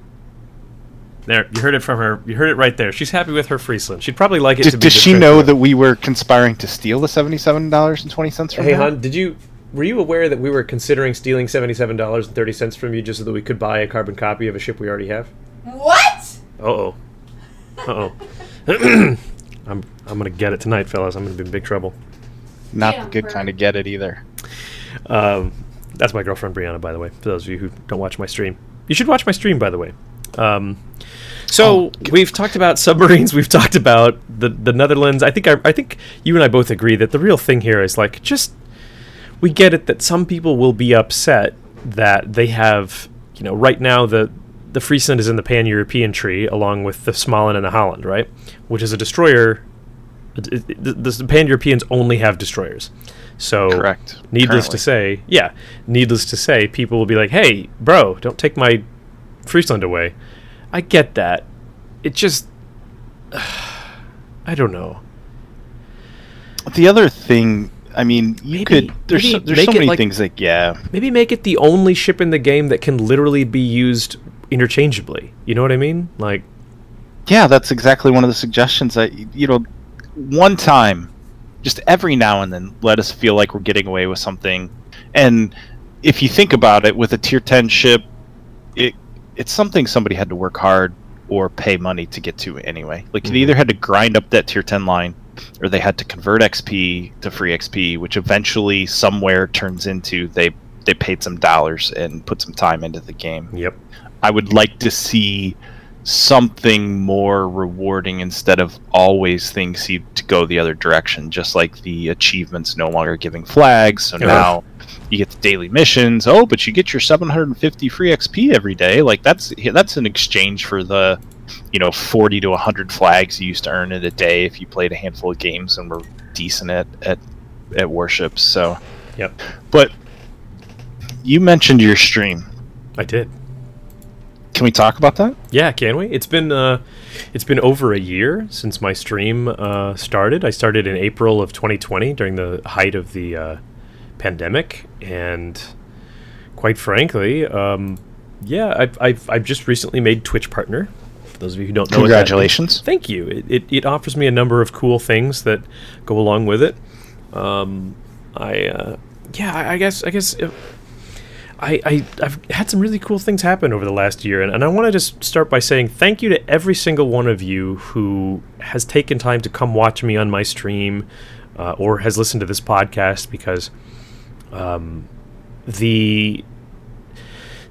There, you heard it from her. You heard it right there. She's happy with her Friesland. She'd probably like it Does, to be. does she know of- that we were conspiring to steal the seventy-seven dollars and twenty cents from Hey, her? hon, did you were you aware that we were considering stealing seventy-seven dollars and thirty cents from you just so that we could buy a carbon copy of a ship we already have? What? Uh oh. Uh oh. I'm I'm gonna get it tonight, fellas. I'm gonna be in big trouble. Not Yeah, the good kind of get it either. Um, that's my girlfriend Brianna, by the way. For those of you who don't watch my stream, you should watch my stream, by the way. Um, so Oh, we've talked about submarines. We've talked about the the Netherlands. I think I, I think you and I both agree that the real thing here is like just we get it that some people will be upset that they have you know right now the the Friesland is in the Pan European tree along with the Småland and the Halland, right? Which is a destroyer. it- it- The, the Pan Europeans only have destroyers. So Correct. Needless Currently. to say, yeah. Needless to say, people will be like, "Hey, bro, don't take my Friesland away." I get that. It just, I don't know. The other thing, I mean, you Maybe- could. There's so, there's so many like- things like yeah. Maybe make it the only ship in the game that can literally be used interchangeably. You know what I mean? Like, Yeah, that's exactly one of the suggestions that you know, one time, just every now and then, let us feel like we're getting away with something. And if you think about it, with a tier ten ship, it it's something somebody had to work hard or pay money to get to anyway. Like Mhm. they either had to grind up that tier ten line, or they had to convert XP to free XP, which eventually somewhere turns into they they paid some dollars and put some time into the game. yep. I would like to see something more rewarding instead of always things seem to go the other direction. Just like the achievements no longer giving flags, so Yeah. now you get the daily missions. Oh, but you get your 750 free XP every day. Like that's that's an exchange for the you know 40 to 100 flags you used to earn in a day if you played a handful of games and were decent at at, at warships. So, Yep. but you mentioned your stream. I did. Can we talk about that? Yeah, can we? It's been uh, it's been over a year since my stream uh, started. I started in April of 2020 during the height of the uh, pandemic, and quite frankly, um, yeah, I've, I've I've just recently made Twitch partner. Those of you who don't know, that. Congratulations. Thank you. It, it, it offers me a number of cool things that go along with it. Um, I uh, yeah, I, I guess I guess uh, I, I I've had some really cool things happen over the last year, and, and I want to just start by saying thank you to every single one of you who has taken time to come watch me on my stream uh, or has listened to this podcast because um, the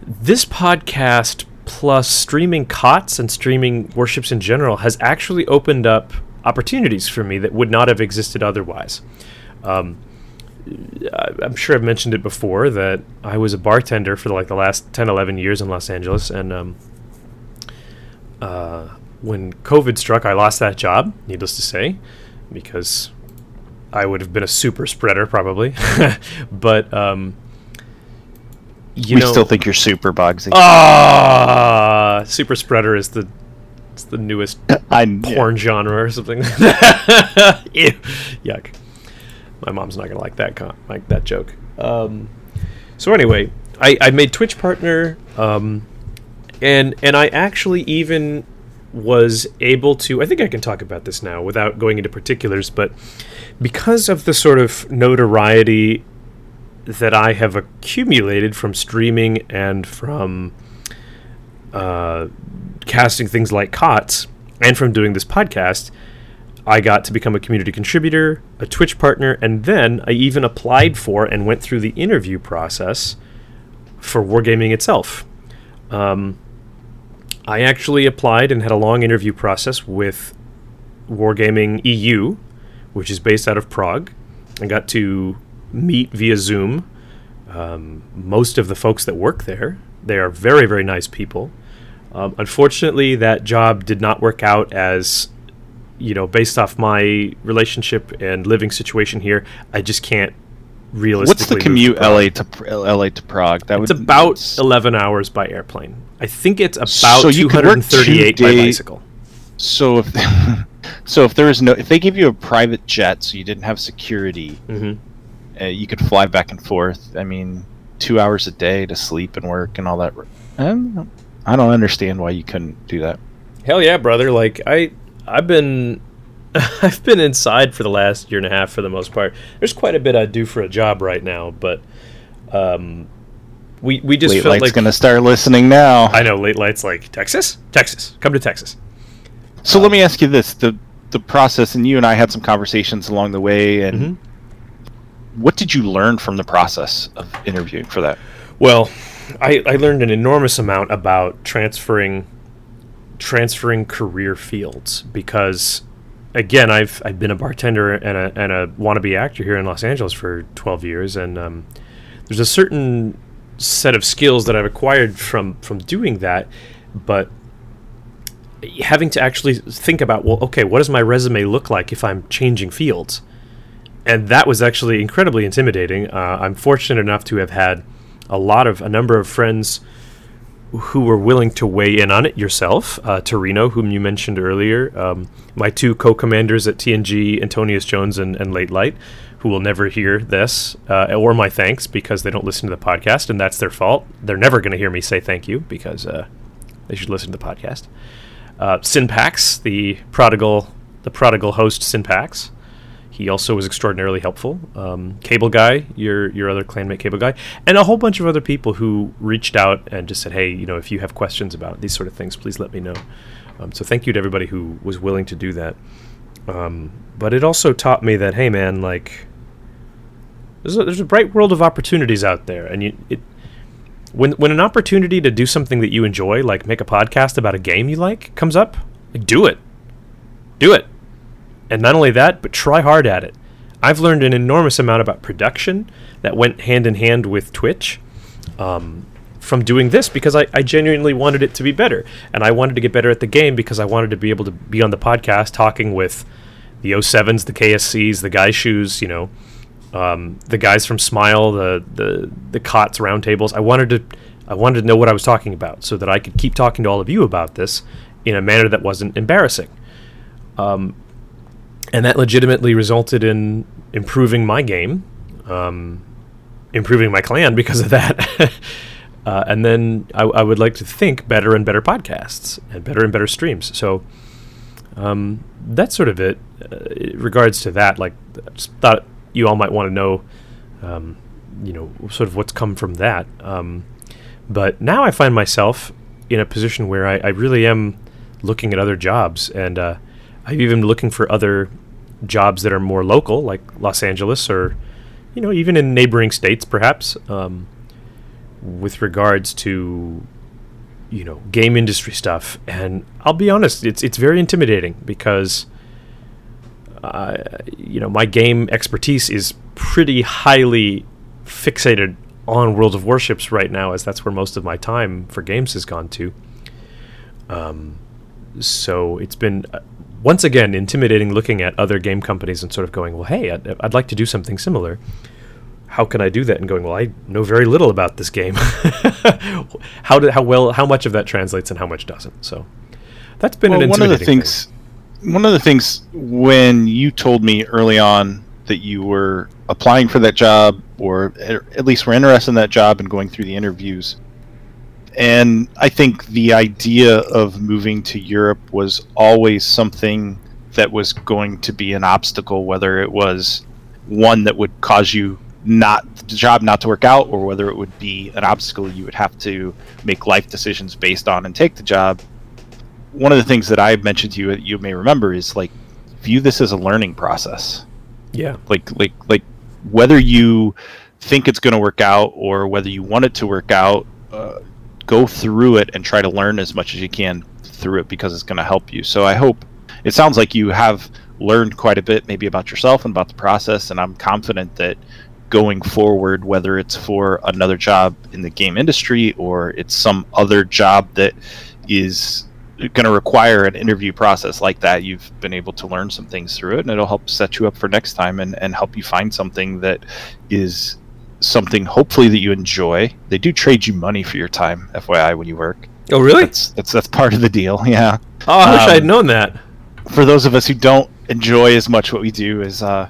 this podcast plus streaming KOTS and streaming warships in general has actually opened up opportunities for me that would not have existed otherwise. Um, I- I'm sure I've mentioned it before that I was a bartender for like the last 10, 11 years in Los Angeles, and um, uh, when COVID struck, I lost that job. Needless to say, because I would have been a super spreader probably, but um, you we know, still think you're super Bogsy. Ah, super spreader is the it's the newest I porn genre or something. Ew. Yuck. My mom's not gonna like that con- like that joke. Um, so anyway, I, I made Twitch partner, um, and and I actually even was able to. I think I can talk about this now without going into particulars, but because of the sort of notoriety that I have accumulated from streaming and from uh, casting things like KOTS and from doing this podcast, I got to become a community contributor, a Twitch partner, and then I even applied for and went through the interview process for Wargaming itself. Um, I actually applied and had a long interview process with Wargaming EU, which is based out of Prague. I got to meet via Zoom um, most of the folks that work there. They are very, very nice people. Um, unfortunately, that job did not work out as, you know, based off my relationship and living situation here. I just can't realistically. What's the commute to LA to LA to Prague? That It's would about it's- 11 hours by airplane. I think it's about So you could work two 238 by bicycle. So if so, if there was no, if they give you a private jet, so you didn't have security, hmm uh, you could fly back and forth. I mean, two hours a day to sleep and work and all that. Um, I don't understand why you couldn't do that. Hell yeah, brother! Like I, I've been, I've been inside for the last year and a half for the most part. There's quite a bit I do for a job right now, but um, we we just Late felt Light's like gonna start listening now. I know late lights like Texas, Texas, come to Texas. so let me ask you this: the the process, and you and I had some conversations along the way, and Mhm. What did you learn from the process of interviewing for that? Well, I, I learned an enormous amount about transferring transferring career fields because again I've I've been a bartender and a and a wannabe actor here in Los Angeles for 12 years and um, there's a certain set of skills that I've acquired from from doing that but having to actually think about well okay what does my resume look like if I'm changing fields and that was actually incredibly intimidating. Uh, I'm fortunate enough to have had a lot of a number of friends who were willing to weigh in on it. Yourself, uh, Torino, whom you mentioned earlier, um, my two co-commanders at TNG, Antonius Jones and, and Late Light, who will never hear this uh, or my thanks because they don't listen to the podcast, and that's their fault. They're never going to hear me say thank you because uh, they should listen to the podcast. Uh, Synpax, the prodigal, the prodigal host, Synpax. He also was extraordinarily helpful. Um, Cable Guy, your your other clanmate Cable Guy, and a whole bunch of other people who reached out and just said, "Hey, you know, if you have questions about these sort of things, please let me know." Um, so thank you to everybody who was willing to do that. Um, but it also taught me that, hey, man, like there's a, there's a bright world of opportunities out there, and you it when when an opportunity to do something that you enjoy, like make a podcast about a game you like, comes up, like do it, do it. And not only that, but try hard at it. I've learned an enormous amount about production that went hand in hand with Twitch um, from doing this because I, I genuinely wanted it to be better. And I wanted to get better at the game because I wanted to be able to be on the podcast talking with the 07s, the KSCs, the Guy Shoes, you know, um, the guys from Smile, the, the, the KOTS roundtables. I wanted to I wanted to know what I was talking about so that I could keep talking to all of you about this in a manner that wasn't embarrassing. Um, and that legitimately resulted in improving my game, um, improving my clan because of that. uh, and then I, I would like to think better and better podcasts and better and better streams. So um, that's sort of it. Uh, in regards to that, like, I just thought you all might want to know, um, you know, sort of what's come from that. Um, but now I find myself in a position where I, I really am looking at other jobs and. Uh, I'm even been looking for other jobs that are more local, like Los Angeles or, you know, even in neighboring states, perhaps, um, with regards to, you know, game industry stuff. And I'll be honest, it's it's very intimidating because, uh, you know, my game expertise is pretty highly fixated on World of Warships right now, as that's where most of my time for games has gone to. Um, so it's been uh, once again intimidating looking at other game companies and sort of going, well, hey, I'd, I'd like to do something similar. How can I do that? And going, well, I know very little about this game. how do, how well how much of that translates and how much doesn't? So that's been well, an one of the things one of the things when you told me early on that you were applying for that job or at least were interested in that job and going through the interviews and i think the idea of moving to europe was always something that was going to be an obstacle whether it was one that would cause you not the job not to work out or whether it would be an obstacle you would have to make life decisions based on and take the job one of the things that I mentioned to you that you may remember is like view this as a learning process. Yeah. Like like like whether you think it's going to work out or whether you want it to work out, uh, go through it and try to learn as much as you can through it because it's going to help you. So I hope it sounds like you have learned quite a bit maybe about yourself and about the process and I'm confident that going forward whether it's for another job in the game industry or it's some other job that is going to require an interview process like that, you've been able to learn some things through it, and it'll help set you up for next time and, and help you find something that is something hopefully that you enjoy. They do trade you money for your time, FYI, when you work. Oh, really? That's that's that's part of the deal. Yeah. Oh, I wish Um, I had known that. For those of us who don't enjoy as much what we do as uh,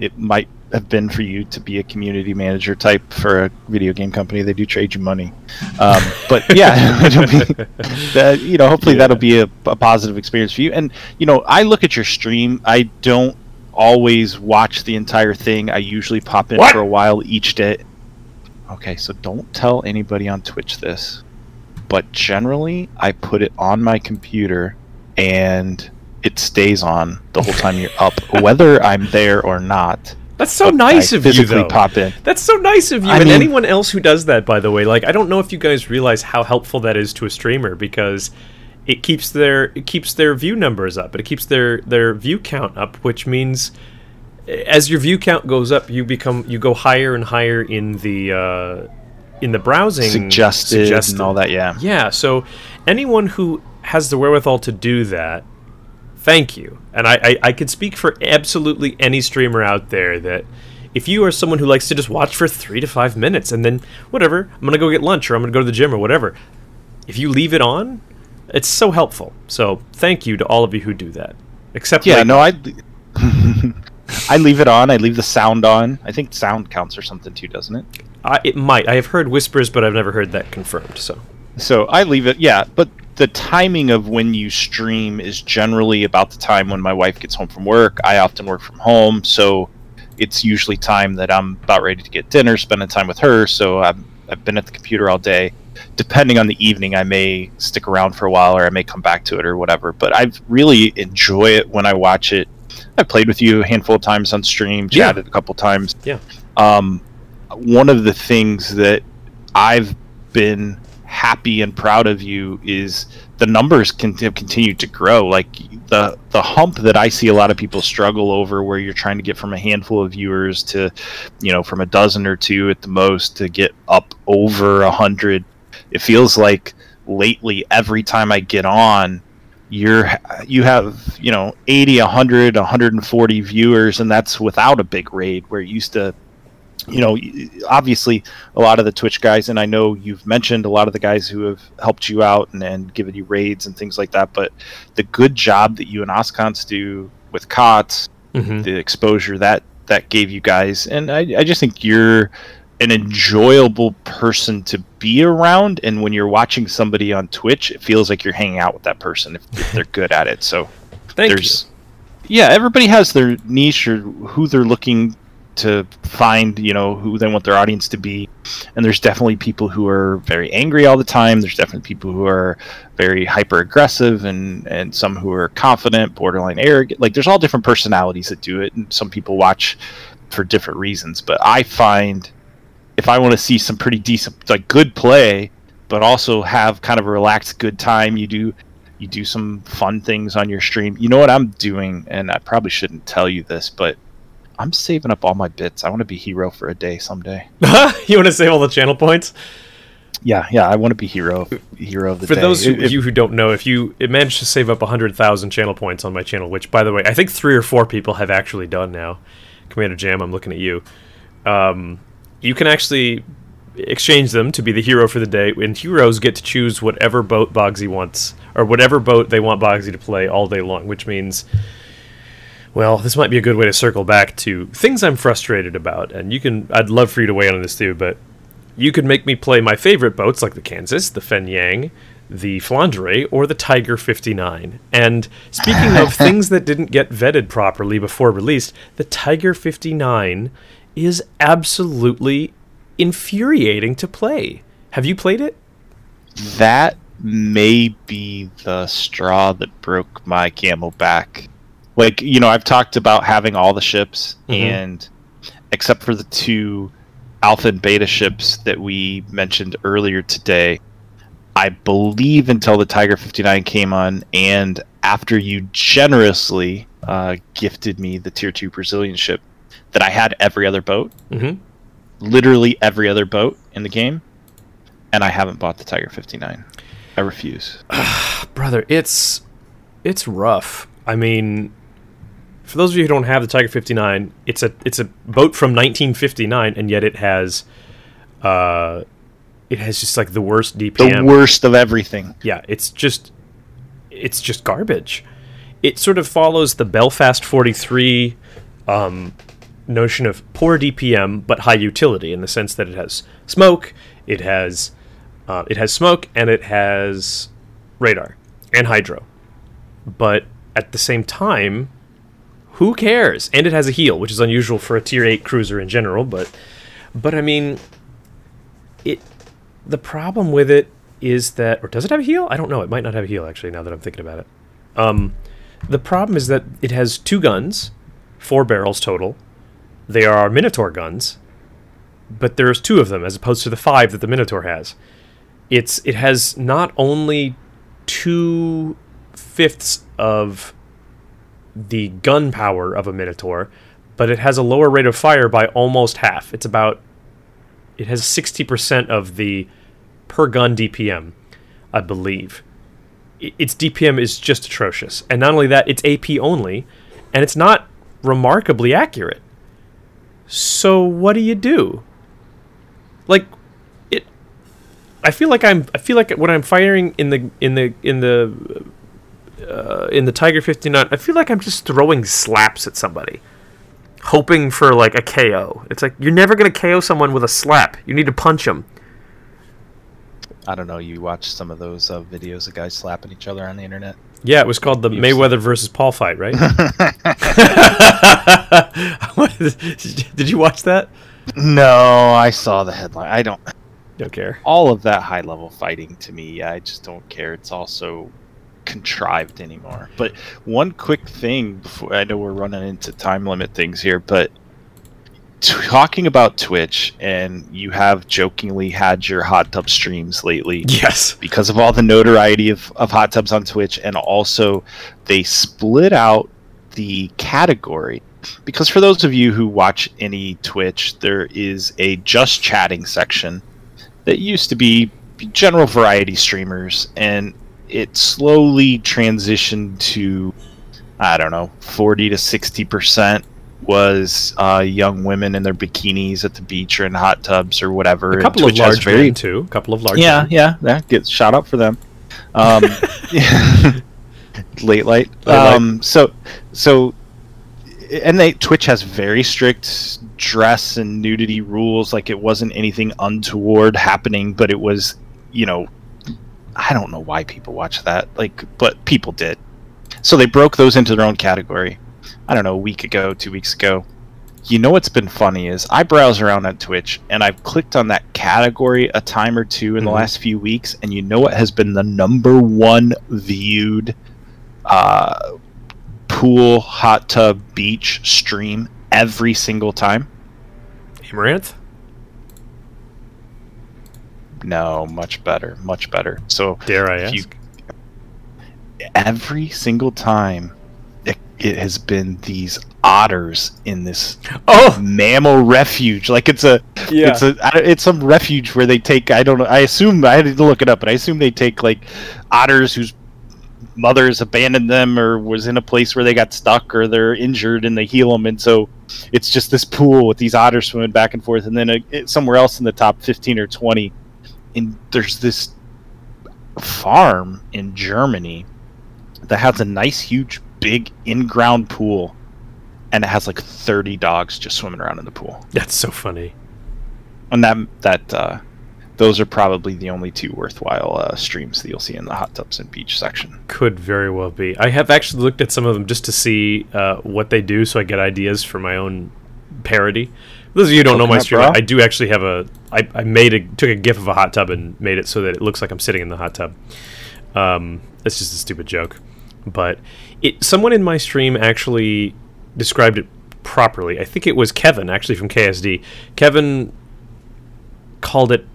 it might have been for you to be a community manager type for a video game company, they do trade you money. Um, but yeah, it'll be, that, you know, hopefully that'll be a, a positive experience for you. And you know, I look at your stream. I don't always watch the entire thing. I usually pop in What? for a while each day. Okay, so don't tell anybody on Twitch this. But generally, I put it on my computer and it stays on the whole time you're up, whether I'm there or not. That's so nice I of you, physically though. pop in. That's so nice of you, I and mean- anyone else who does that. By the way, like I don't know if you guys realize how helpful that is to a streamer because it keeps their it keeps their view numbers up, it keeps their their view count up, which means as your view count goes up, you become you go higher and higher in the uh, in the browsing Suggested, and all that, yeah. Yeah, so anyone who has the wherewithal to do that, thank you. And I, I, I could speak for absolutely any streamer out there that if you are someone who likes to just watch for three to five minutes and then whatever, I'm gonna go get lunch or I'm gonna go to the gym or whatever. If you leave it on, it's so helpful. So thank you to all of you who do that. Except Yeah, like, no, I I leave it on. I leave the sound on. I think sound counts or something too, doesn't it? I, it might. I have heard whispers, but I've never heard that confirmed. So So I leave it. Yeah, but the timing of when you stream is generally about the time when my wife gets home from work. I often work from home, so it's usually time that I'm about ready to get dinner, spending time with her. So I'm, I've been at the computer all day. Depending on the evening, I may stick around for a while, or I may come back to it, or whatever. But I really enjoy it when I watch it. I've played with you a handful of times on stream, Yeah. chatted a couple times. Yeah. Um, one of the things that I've been happy and proud of you is the numbers can have continued to grow. Like the the hump that I see a lot of people struggle over, where you're trying to get from a handful of viewers to, you know, from a dozen or two at the most to get up over a hundred. It feels like lately every time I get on, you're you have you know 80 100 140 viewers and that's without a big raid where it used to you know obviously a lot of the twitch guys and i know you've mentioned a lot of the guys who have helped you out and, and given you raids and things like that but the good job that you and oscons do with KOTS Mhm. the exposure that that gave you guys and I, I just think you're an enjoyable person to be around and when you're watching somebody on twitch it feels like you're hanging out with that person if, if they're good at it. So thank there's yeah everybody has their niche or who they're looking to find you know who they want their audience to be. And there's definitely people who are very angry all the time. There's definitely people who are very hyper aggressive and and some who are confident borderline arrogant. Like there's all different personalities that do it and some people watch for different reasons. But i find if i want to see some pretty decent like good play but also have kind of a relaxed good time you do you do some fun things on your stream. You know what I'm doing, and I probably shouldn't tell you this, but I'm saving up all my bits. I want to be hero for a day someday. you want to save all the channel points? Yeah, yeah, I want to be hero hero of the For day. those of you who don't know, if you it managed to save up 100,000 channel points on my channel, which, by the way, I think three or four people have actually done now. Commander Jam, I'm looking at you. Um, you can actually exchange them to be the hero for the day, and heroes get to choose whatever boat Bogsy wants, or whatever boat they want Bogsy to play all day long, which means. Well, this might be a good way to circle back to things I'm frustrated about, and you can. I'd love for you to weigh in on this too, but you could make me play my favorite boats like the Kansas, the Fenyang, the Flandre, or the Tiger 59. And speaking of things that didn't get vetted properly before released, the Tiger 59 is absolutely infuriating to play. Have you played it? that may be the straw that broke my camel back. Like, you know, I've talked about having all the ships, Mhm. and except for the two alpha and beta ships that we mentioned earlier today, I believe until the Tiger 59 came on, and after you generously uh, gifted me the Tier 2 Brazilian ship, that I had every other boat Mm-hmm. literally every other boat in the game, and I haven't bought the Tiger 59. I refuse. brother, it's it's rough. I mean, for those of you who don't have the Tiger 59, it's a it's a boat from 1959, and yet it has, uh, it has just like the worst DPM. The worst of everything. Yeah, it's just it's just garbage. It sort of follows the Belfast 43 um, notion of poor DPM but high utility in the sense that it has smoke, it has uh, it has smoke, and it has radar and hydro. But at the same time, who cares? And it has a heel, which is unusual for a tier eight cruiser in general. But but I mean, it the problem with it is that, or does it have a heel? I don't know. It might not have a heel actually. Now that I'm thinking about it, um, the problem is that it has two guns, four barrels total. They are Minotaur guns, but there's two of them as opposed to the five that the Minotaur has. It's it has not only two fifths of the gun power of a Minotaur, but it has a lower rate of fire by almost half. It's about it has 60% of the per gun DPM, I believe. Its DPM is just atrocious. And not only that, it's AP only, and it's not remarkably accurate. So what do you do? Like it I feel like I'm I feel like when I'm firing in the in the in the uh, in the Tiger 59, I feel like I'm just throwing slaps at somebody, hoping for like a KO. It's like you're never gonna KO someone with a slap. You need to punch them. I don't know. You watch some of those uh, videos of guys slapping each other on the internet. Yeah, it was called the You've Mayweather versus Paul fight, right? Did you watch that? No, I saw the headline. I don't. Don't care. All of that high level fighting to me, I just don't care. It's also contrived anymore. But one quick thing before I know we're running into time limit things here, but talking about Twitch, and you have jokingly had your hot tub streams lately. Yes. because of all the notoriety of, of hot tubs on Twitch, and also they split out the category. Because for those of you who watch any Twitch, there is a just chatting section that used to be general variety streamers, and it slowly transitioned to, I don't know, 40 to 60% was uh, young women in their bikinis at the beach or in hot tubs or whatever. A couple of large men too. A couple of large yeah, men. yeah, that gets shout out for them. Um, late light. light. Um, so, so, and they Twitch has very strict dress and nudity rules. Like it wasn't anything untoward happening, but it was, you know, I don't know why people watch that. Like, but people did. So they broke those into their own category. I don't know, a week ago, two weeks ago. You know what's been funny is I browse around on Twitch and I've clicked on that category a time or two in the Mhm. last few weeks, and you know what has been the number one viewed uh, pool, hot tub, beach stream every single time? Amouranth. No, much better, much better. So Dare I ask? you every single time it, has been these otters in this oh, mammal refuge. Like it's a Yeah. it's a it's some refuge where they take i don't know i assume i had to look it up but i assume they take like otters whose mothers abandoned them or was in a place where they got stuck or they're injured and they heal them and so it's just this pool with these otters swimming back and forth. And then uh it, somewhere else in the top 15 or 20 and there's this farm in germany that has a nice huge big in-ground pool and it has like 30 dogs just swimming around in the pool That's so funny. and that that uh, those are probably the only two worthwhile uh, streams that you'll see in the hot tubs and beach section. Could very well be. I have actually looked at some of them just to see uh, what they do, so I get ideas for my own parody. Those of you who don't know my stream, bra? I do actually have a. I, I made a took a gif of a hot tub and made it so that it looks like I'm sitting in the hot tub. Um, it's just a stupid joke, but it. Someone in my stream actually described it properly. I think it was Kevin actually from KSD. Kevin called it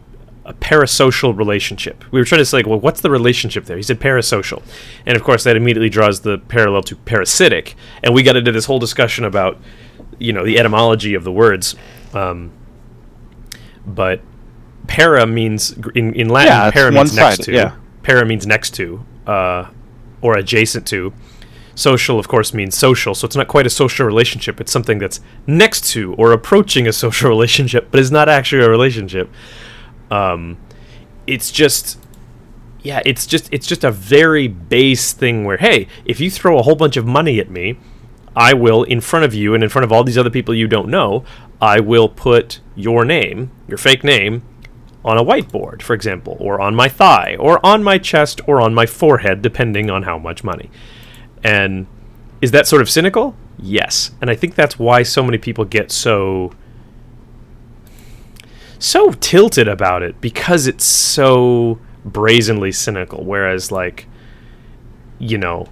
a parasocial relationship. We were trying to say, like, well, what's the relationship there? He said parasocial. And of course, that immediately draws the parallel to parasitic. And we got into this whole discussion about, you know, the etymology of the words. Um, but para means, in, in Latin, Yeah, para means next to. yeah. para means next to uh, or adjacent to. Social, of course, means social, so it's not quite a social relationship. It's something that's next to or approaching a social relationship, but is not actually a relationship. Um, it's just yeah, it's just it's just a very base thing where hey, if you throw a whole bunch of money at me, I will in front of you and in front of all these other people you don't know, I will put your name, your fake name on a whiteboard, for example, or on my thigh, or on my chest, or on my forehead, depending on how much money. And is that sort of cynical? Yes. And I think that's why so many people get so so tilted about it because it's so brazenly cynical whereas like you know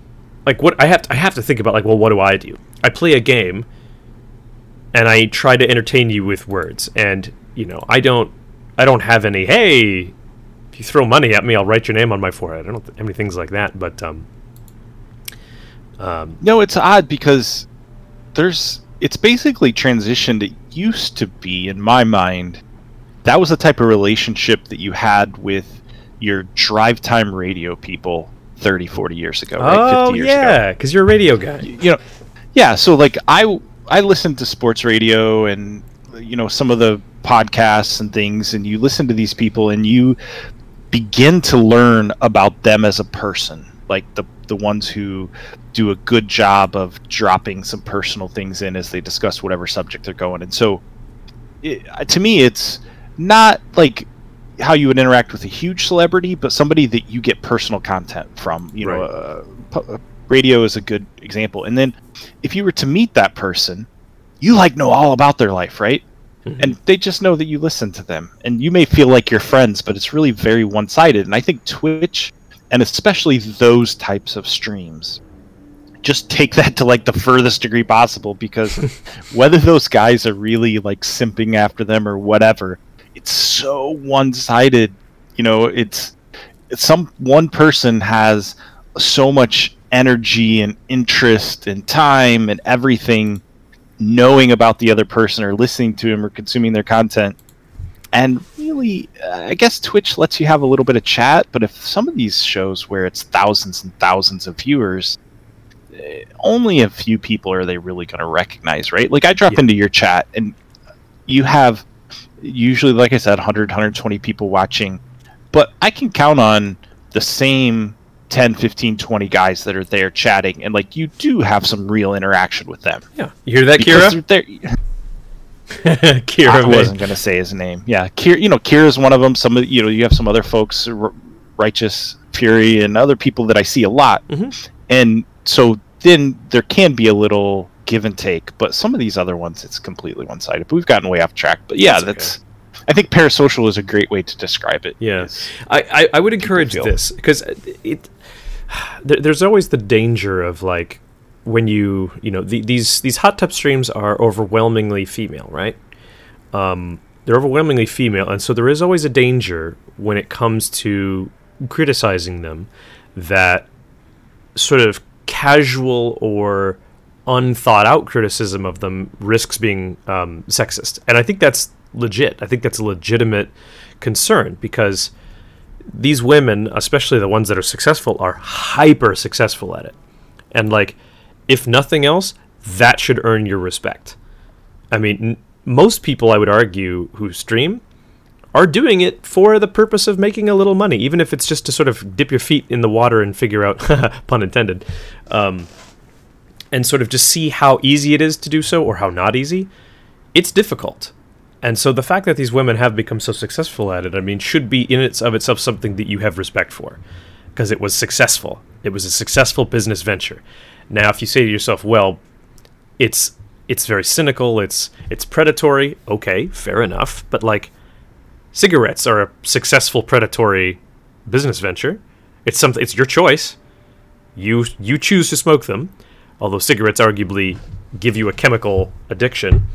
like what I have to, I have to think about like well what do I do? I play a game and I try to entertain you with words and you know I don't I don't have any hey if you throw money at me I'll write your name on my forehead. I don't have any things like that but um um no it's odd because there's it's basically transitioned. It used to be in my mind that was the type of relationship that you had with your drive time radio people 30 40 years ago right? oh yeah because you're a radio guy. You know yeah so like i i listened to sports radio and you know some of the podcasts and things and you listen to these people and you begin to learn about them as a person like the the ones who do a good job of dropping some personal things in as they discuss whatever subject they're going and so it, to me it's not like how you would interact with a huge celebrity, but somebody that you get personal content from. You know, right. uh, radio is a good example. And then if you were to meet that person, you like know all about their life, right? Mm-hmm. And they just know that you listen to them, and you may feel like you're friends, but it's really very one-sided. And I think Twitch, and especially those types of streams, just take that to like the furthest degree possible because whether those guys are really like simping after them or whatever it's so one-sided you know it's, it's some one person has so much energy and interest and time and everything knowing about the other person or listening to him or consuming their content and really i guess twitch lets you have a little bit of chat but if some of these shows where it's thousands and thousands of viewers eh, only a few people are they really going to recognize right? Like i drop yeah. into your chat and you have usually like i said 100 120 people watching but i can count on the same 10 15 20 guys that are there chatting and like you do have some real interaction with them. Yeah. You hear that kira Kira I wasn't going to say his name. Yeah, Kira. You know, Kira is one of them. Some of you know, you have some other folks, R- Righteous Fury, and other people that I see a lot. Mm-hmm. And so then there can be a little give and take. But some of these other ones, it's completely one sided. But we've gotten way off track. But yeah, that's. that's okay. I think parasocial is a great way to describe it. Yeah, I, I, I would encourage this because it there, there's always the danger of like when you you know the, these these hot tub streams are overwhelmingly female, right? Um, they're overwhelmingly female, and so there is always a danger when it comes to criticizing them that sort of casual or unthought out criticism of them risks being um, sexist. And I think that's legit. I think that's a legitimate concern because these women, especially the ones that are successful, are hyper successful at it. And like, if nothing else, that should earn your respect. I mean, n- most people, I would argue, who stream are doing it for the purpose of making a little money, even if it's just to sort of dip your feet in the water and figure out, pun intended, um, and sort of just see how easy it is to do so or how not easy, it's difficult. And so the fact that these women have become so successful at it, I mean, should be in its of itself something that you have respect for, because it was successful. It was a successful business venture. Now, if you say to yourself, "Well, it's it's very cynical, it's it's predatory," okay, fair enough. But like, cigarettes are a successful predatory business venture. It's something. It's your choice. You you choose to smoke them although cigarettes arguably give you a chemical addiction.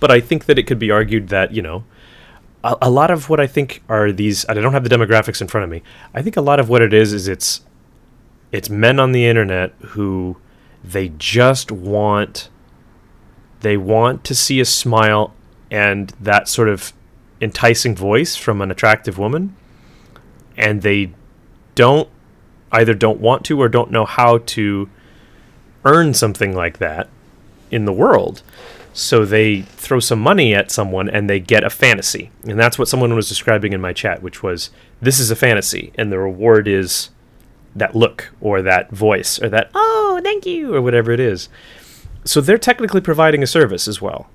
But I think that it could be argued that, you know, a, a, lot of what I think are these I don't have the demographics in front of me. I think a lot of what it is is it's it's men on the internet who they just want they want to see a smile and that sort of enticing voice from an attractive woman and they don't either don't want to or don't know how to earn something like that in the world. So they throw some money at someone and they get a fantasy. And that's what someone was describing in my chat, which was this is a fantasy and the reward is that look or that voice or that oh, thank you or whatever it is. So they're technically providing a service as well.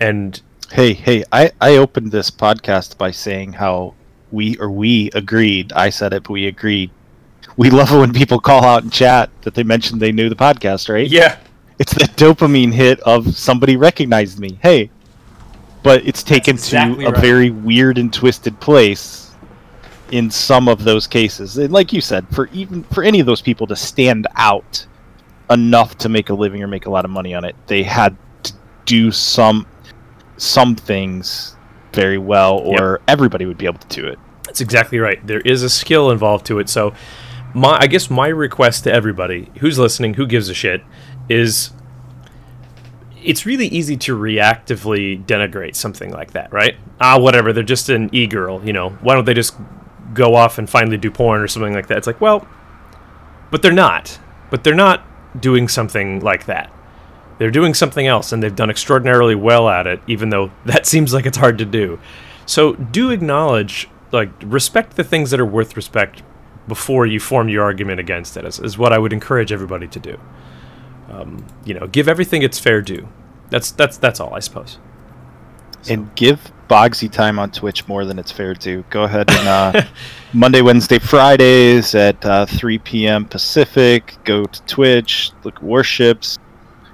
And Hey, hey, I, I opened this podcast by saying how we or we agreed. I said it, but we agreed. We love it when people call out in chat that they mentioned they knew the podcast, right? yeah, It's the dopamine hit of somebody recognized me. Hey. But it's taken exactly to a right. very weird and twisted place in some of those cases. And like you said, for even for any of those people to stand out enough to make a living or make a lot of money on it, they had to do some some things very well or everybody would be able to do it. That's exactly right. There is a skill involved to it. So, my I guess my request to everybody who's listening, who gives a shit, is it's really easy to reactively denigrate something like that, right? Ah, whatever. They're just an e girl, you know. Why don't they just go off and finally do porn or something like that? It's like, well, but they're not. But they're not doing something like that. They're doing something else, and they've done extraordinarily well at it, even though that seems like it's hard to do. So do acknowledge, like, respect the things that are worth respect before you form your argument against it. Is, is what I would encourage everybody to do. Um, you know, give everything its fair due. That's that's that's all, I suppose. And give Bogsy time on Twitch more than it's fair to. Go ahead and uh, Monday, Wednesday, Fridays at uh, 3 p.m. Pacific. Go to Twitch, look at warships,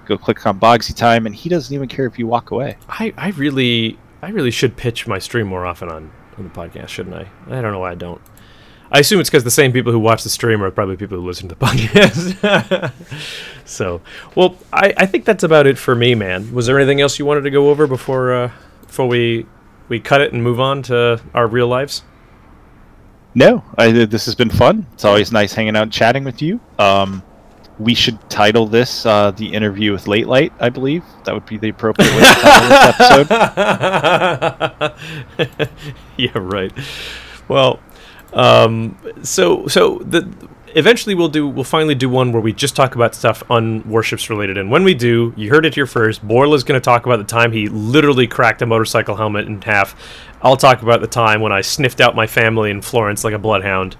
go click on Bogsy time, and he doesn't even care if you walk away. I, I really I really should pitch my stream more often on, on the podcast, shouldn't I? I don't know why I don't. I assume it's because the same people who watch the stream are probably people who listen to the podcast. so, well, I, I think that's about it for me, man. Was there anything else you wanted to go over before uh, before we we cut it and move on to our real lives? No, I, this has been fun. It's always nice hanging out and chatting with you. Um, we should title this uh, the interview with Late Light, I believe. That would be the appropriate way to title this episode. yeah, right. Well, um, so so the eventually we'll do we'll finally do one where we just talk about stuff on warships related. And when we do, you heard it here first. Borla's going to talk about the time he literally cracked a motorcycle helmet in half. I'll talk about the time when I sniffed out my family in Florence like a bloodhound.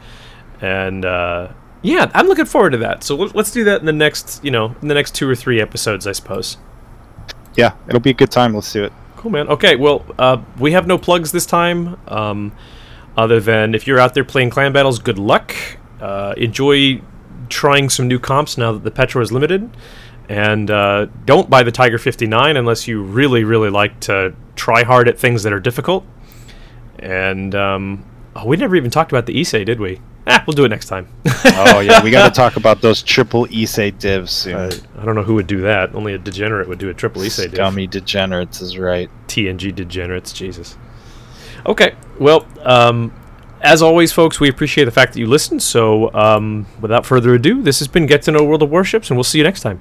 And uh, yeah, I'm looking forward to that. So let- let's do that in the next, you know, in the next two or three episodes, I suppose. Yeah, it'll be a good time. Let's do it. Cool, man. Okay, well, uh, we have no plugs this time. Um, other than if you're out there playing clan battles, good luck. Uh, enjoy trying some new comps now that the Petro is limited. And uh, don't buy the Tiger 59 unless you really, really like to try hard at things that are difficult. And um, oh, we never even talked about the Ise, did we? Ah, we'll do it next time. Oh yeah, we got to talk about those triple Ise divs soon. Uh, I don't know who would do that. Only a degenerate would do a triple Ise. div. Scummy degenerates is right. TNG degenerates. Jesus. Okay. Well, um, as always, folks, we appreciate the fact that you listened. So, um, without further ado, this has been Get to Know World of Warships, and we'll see you next time.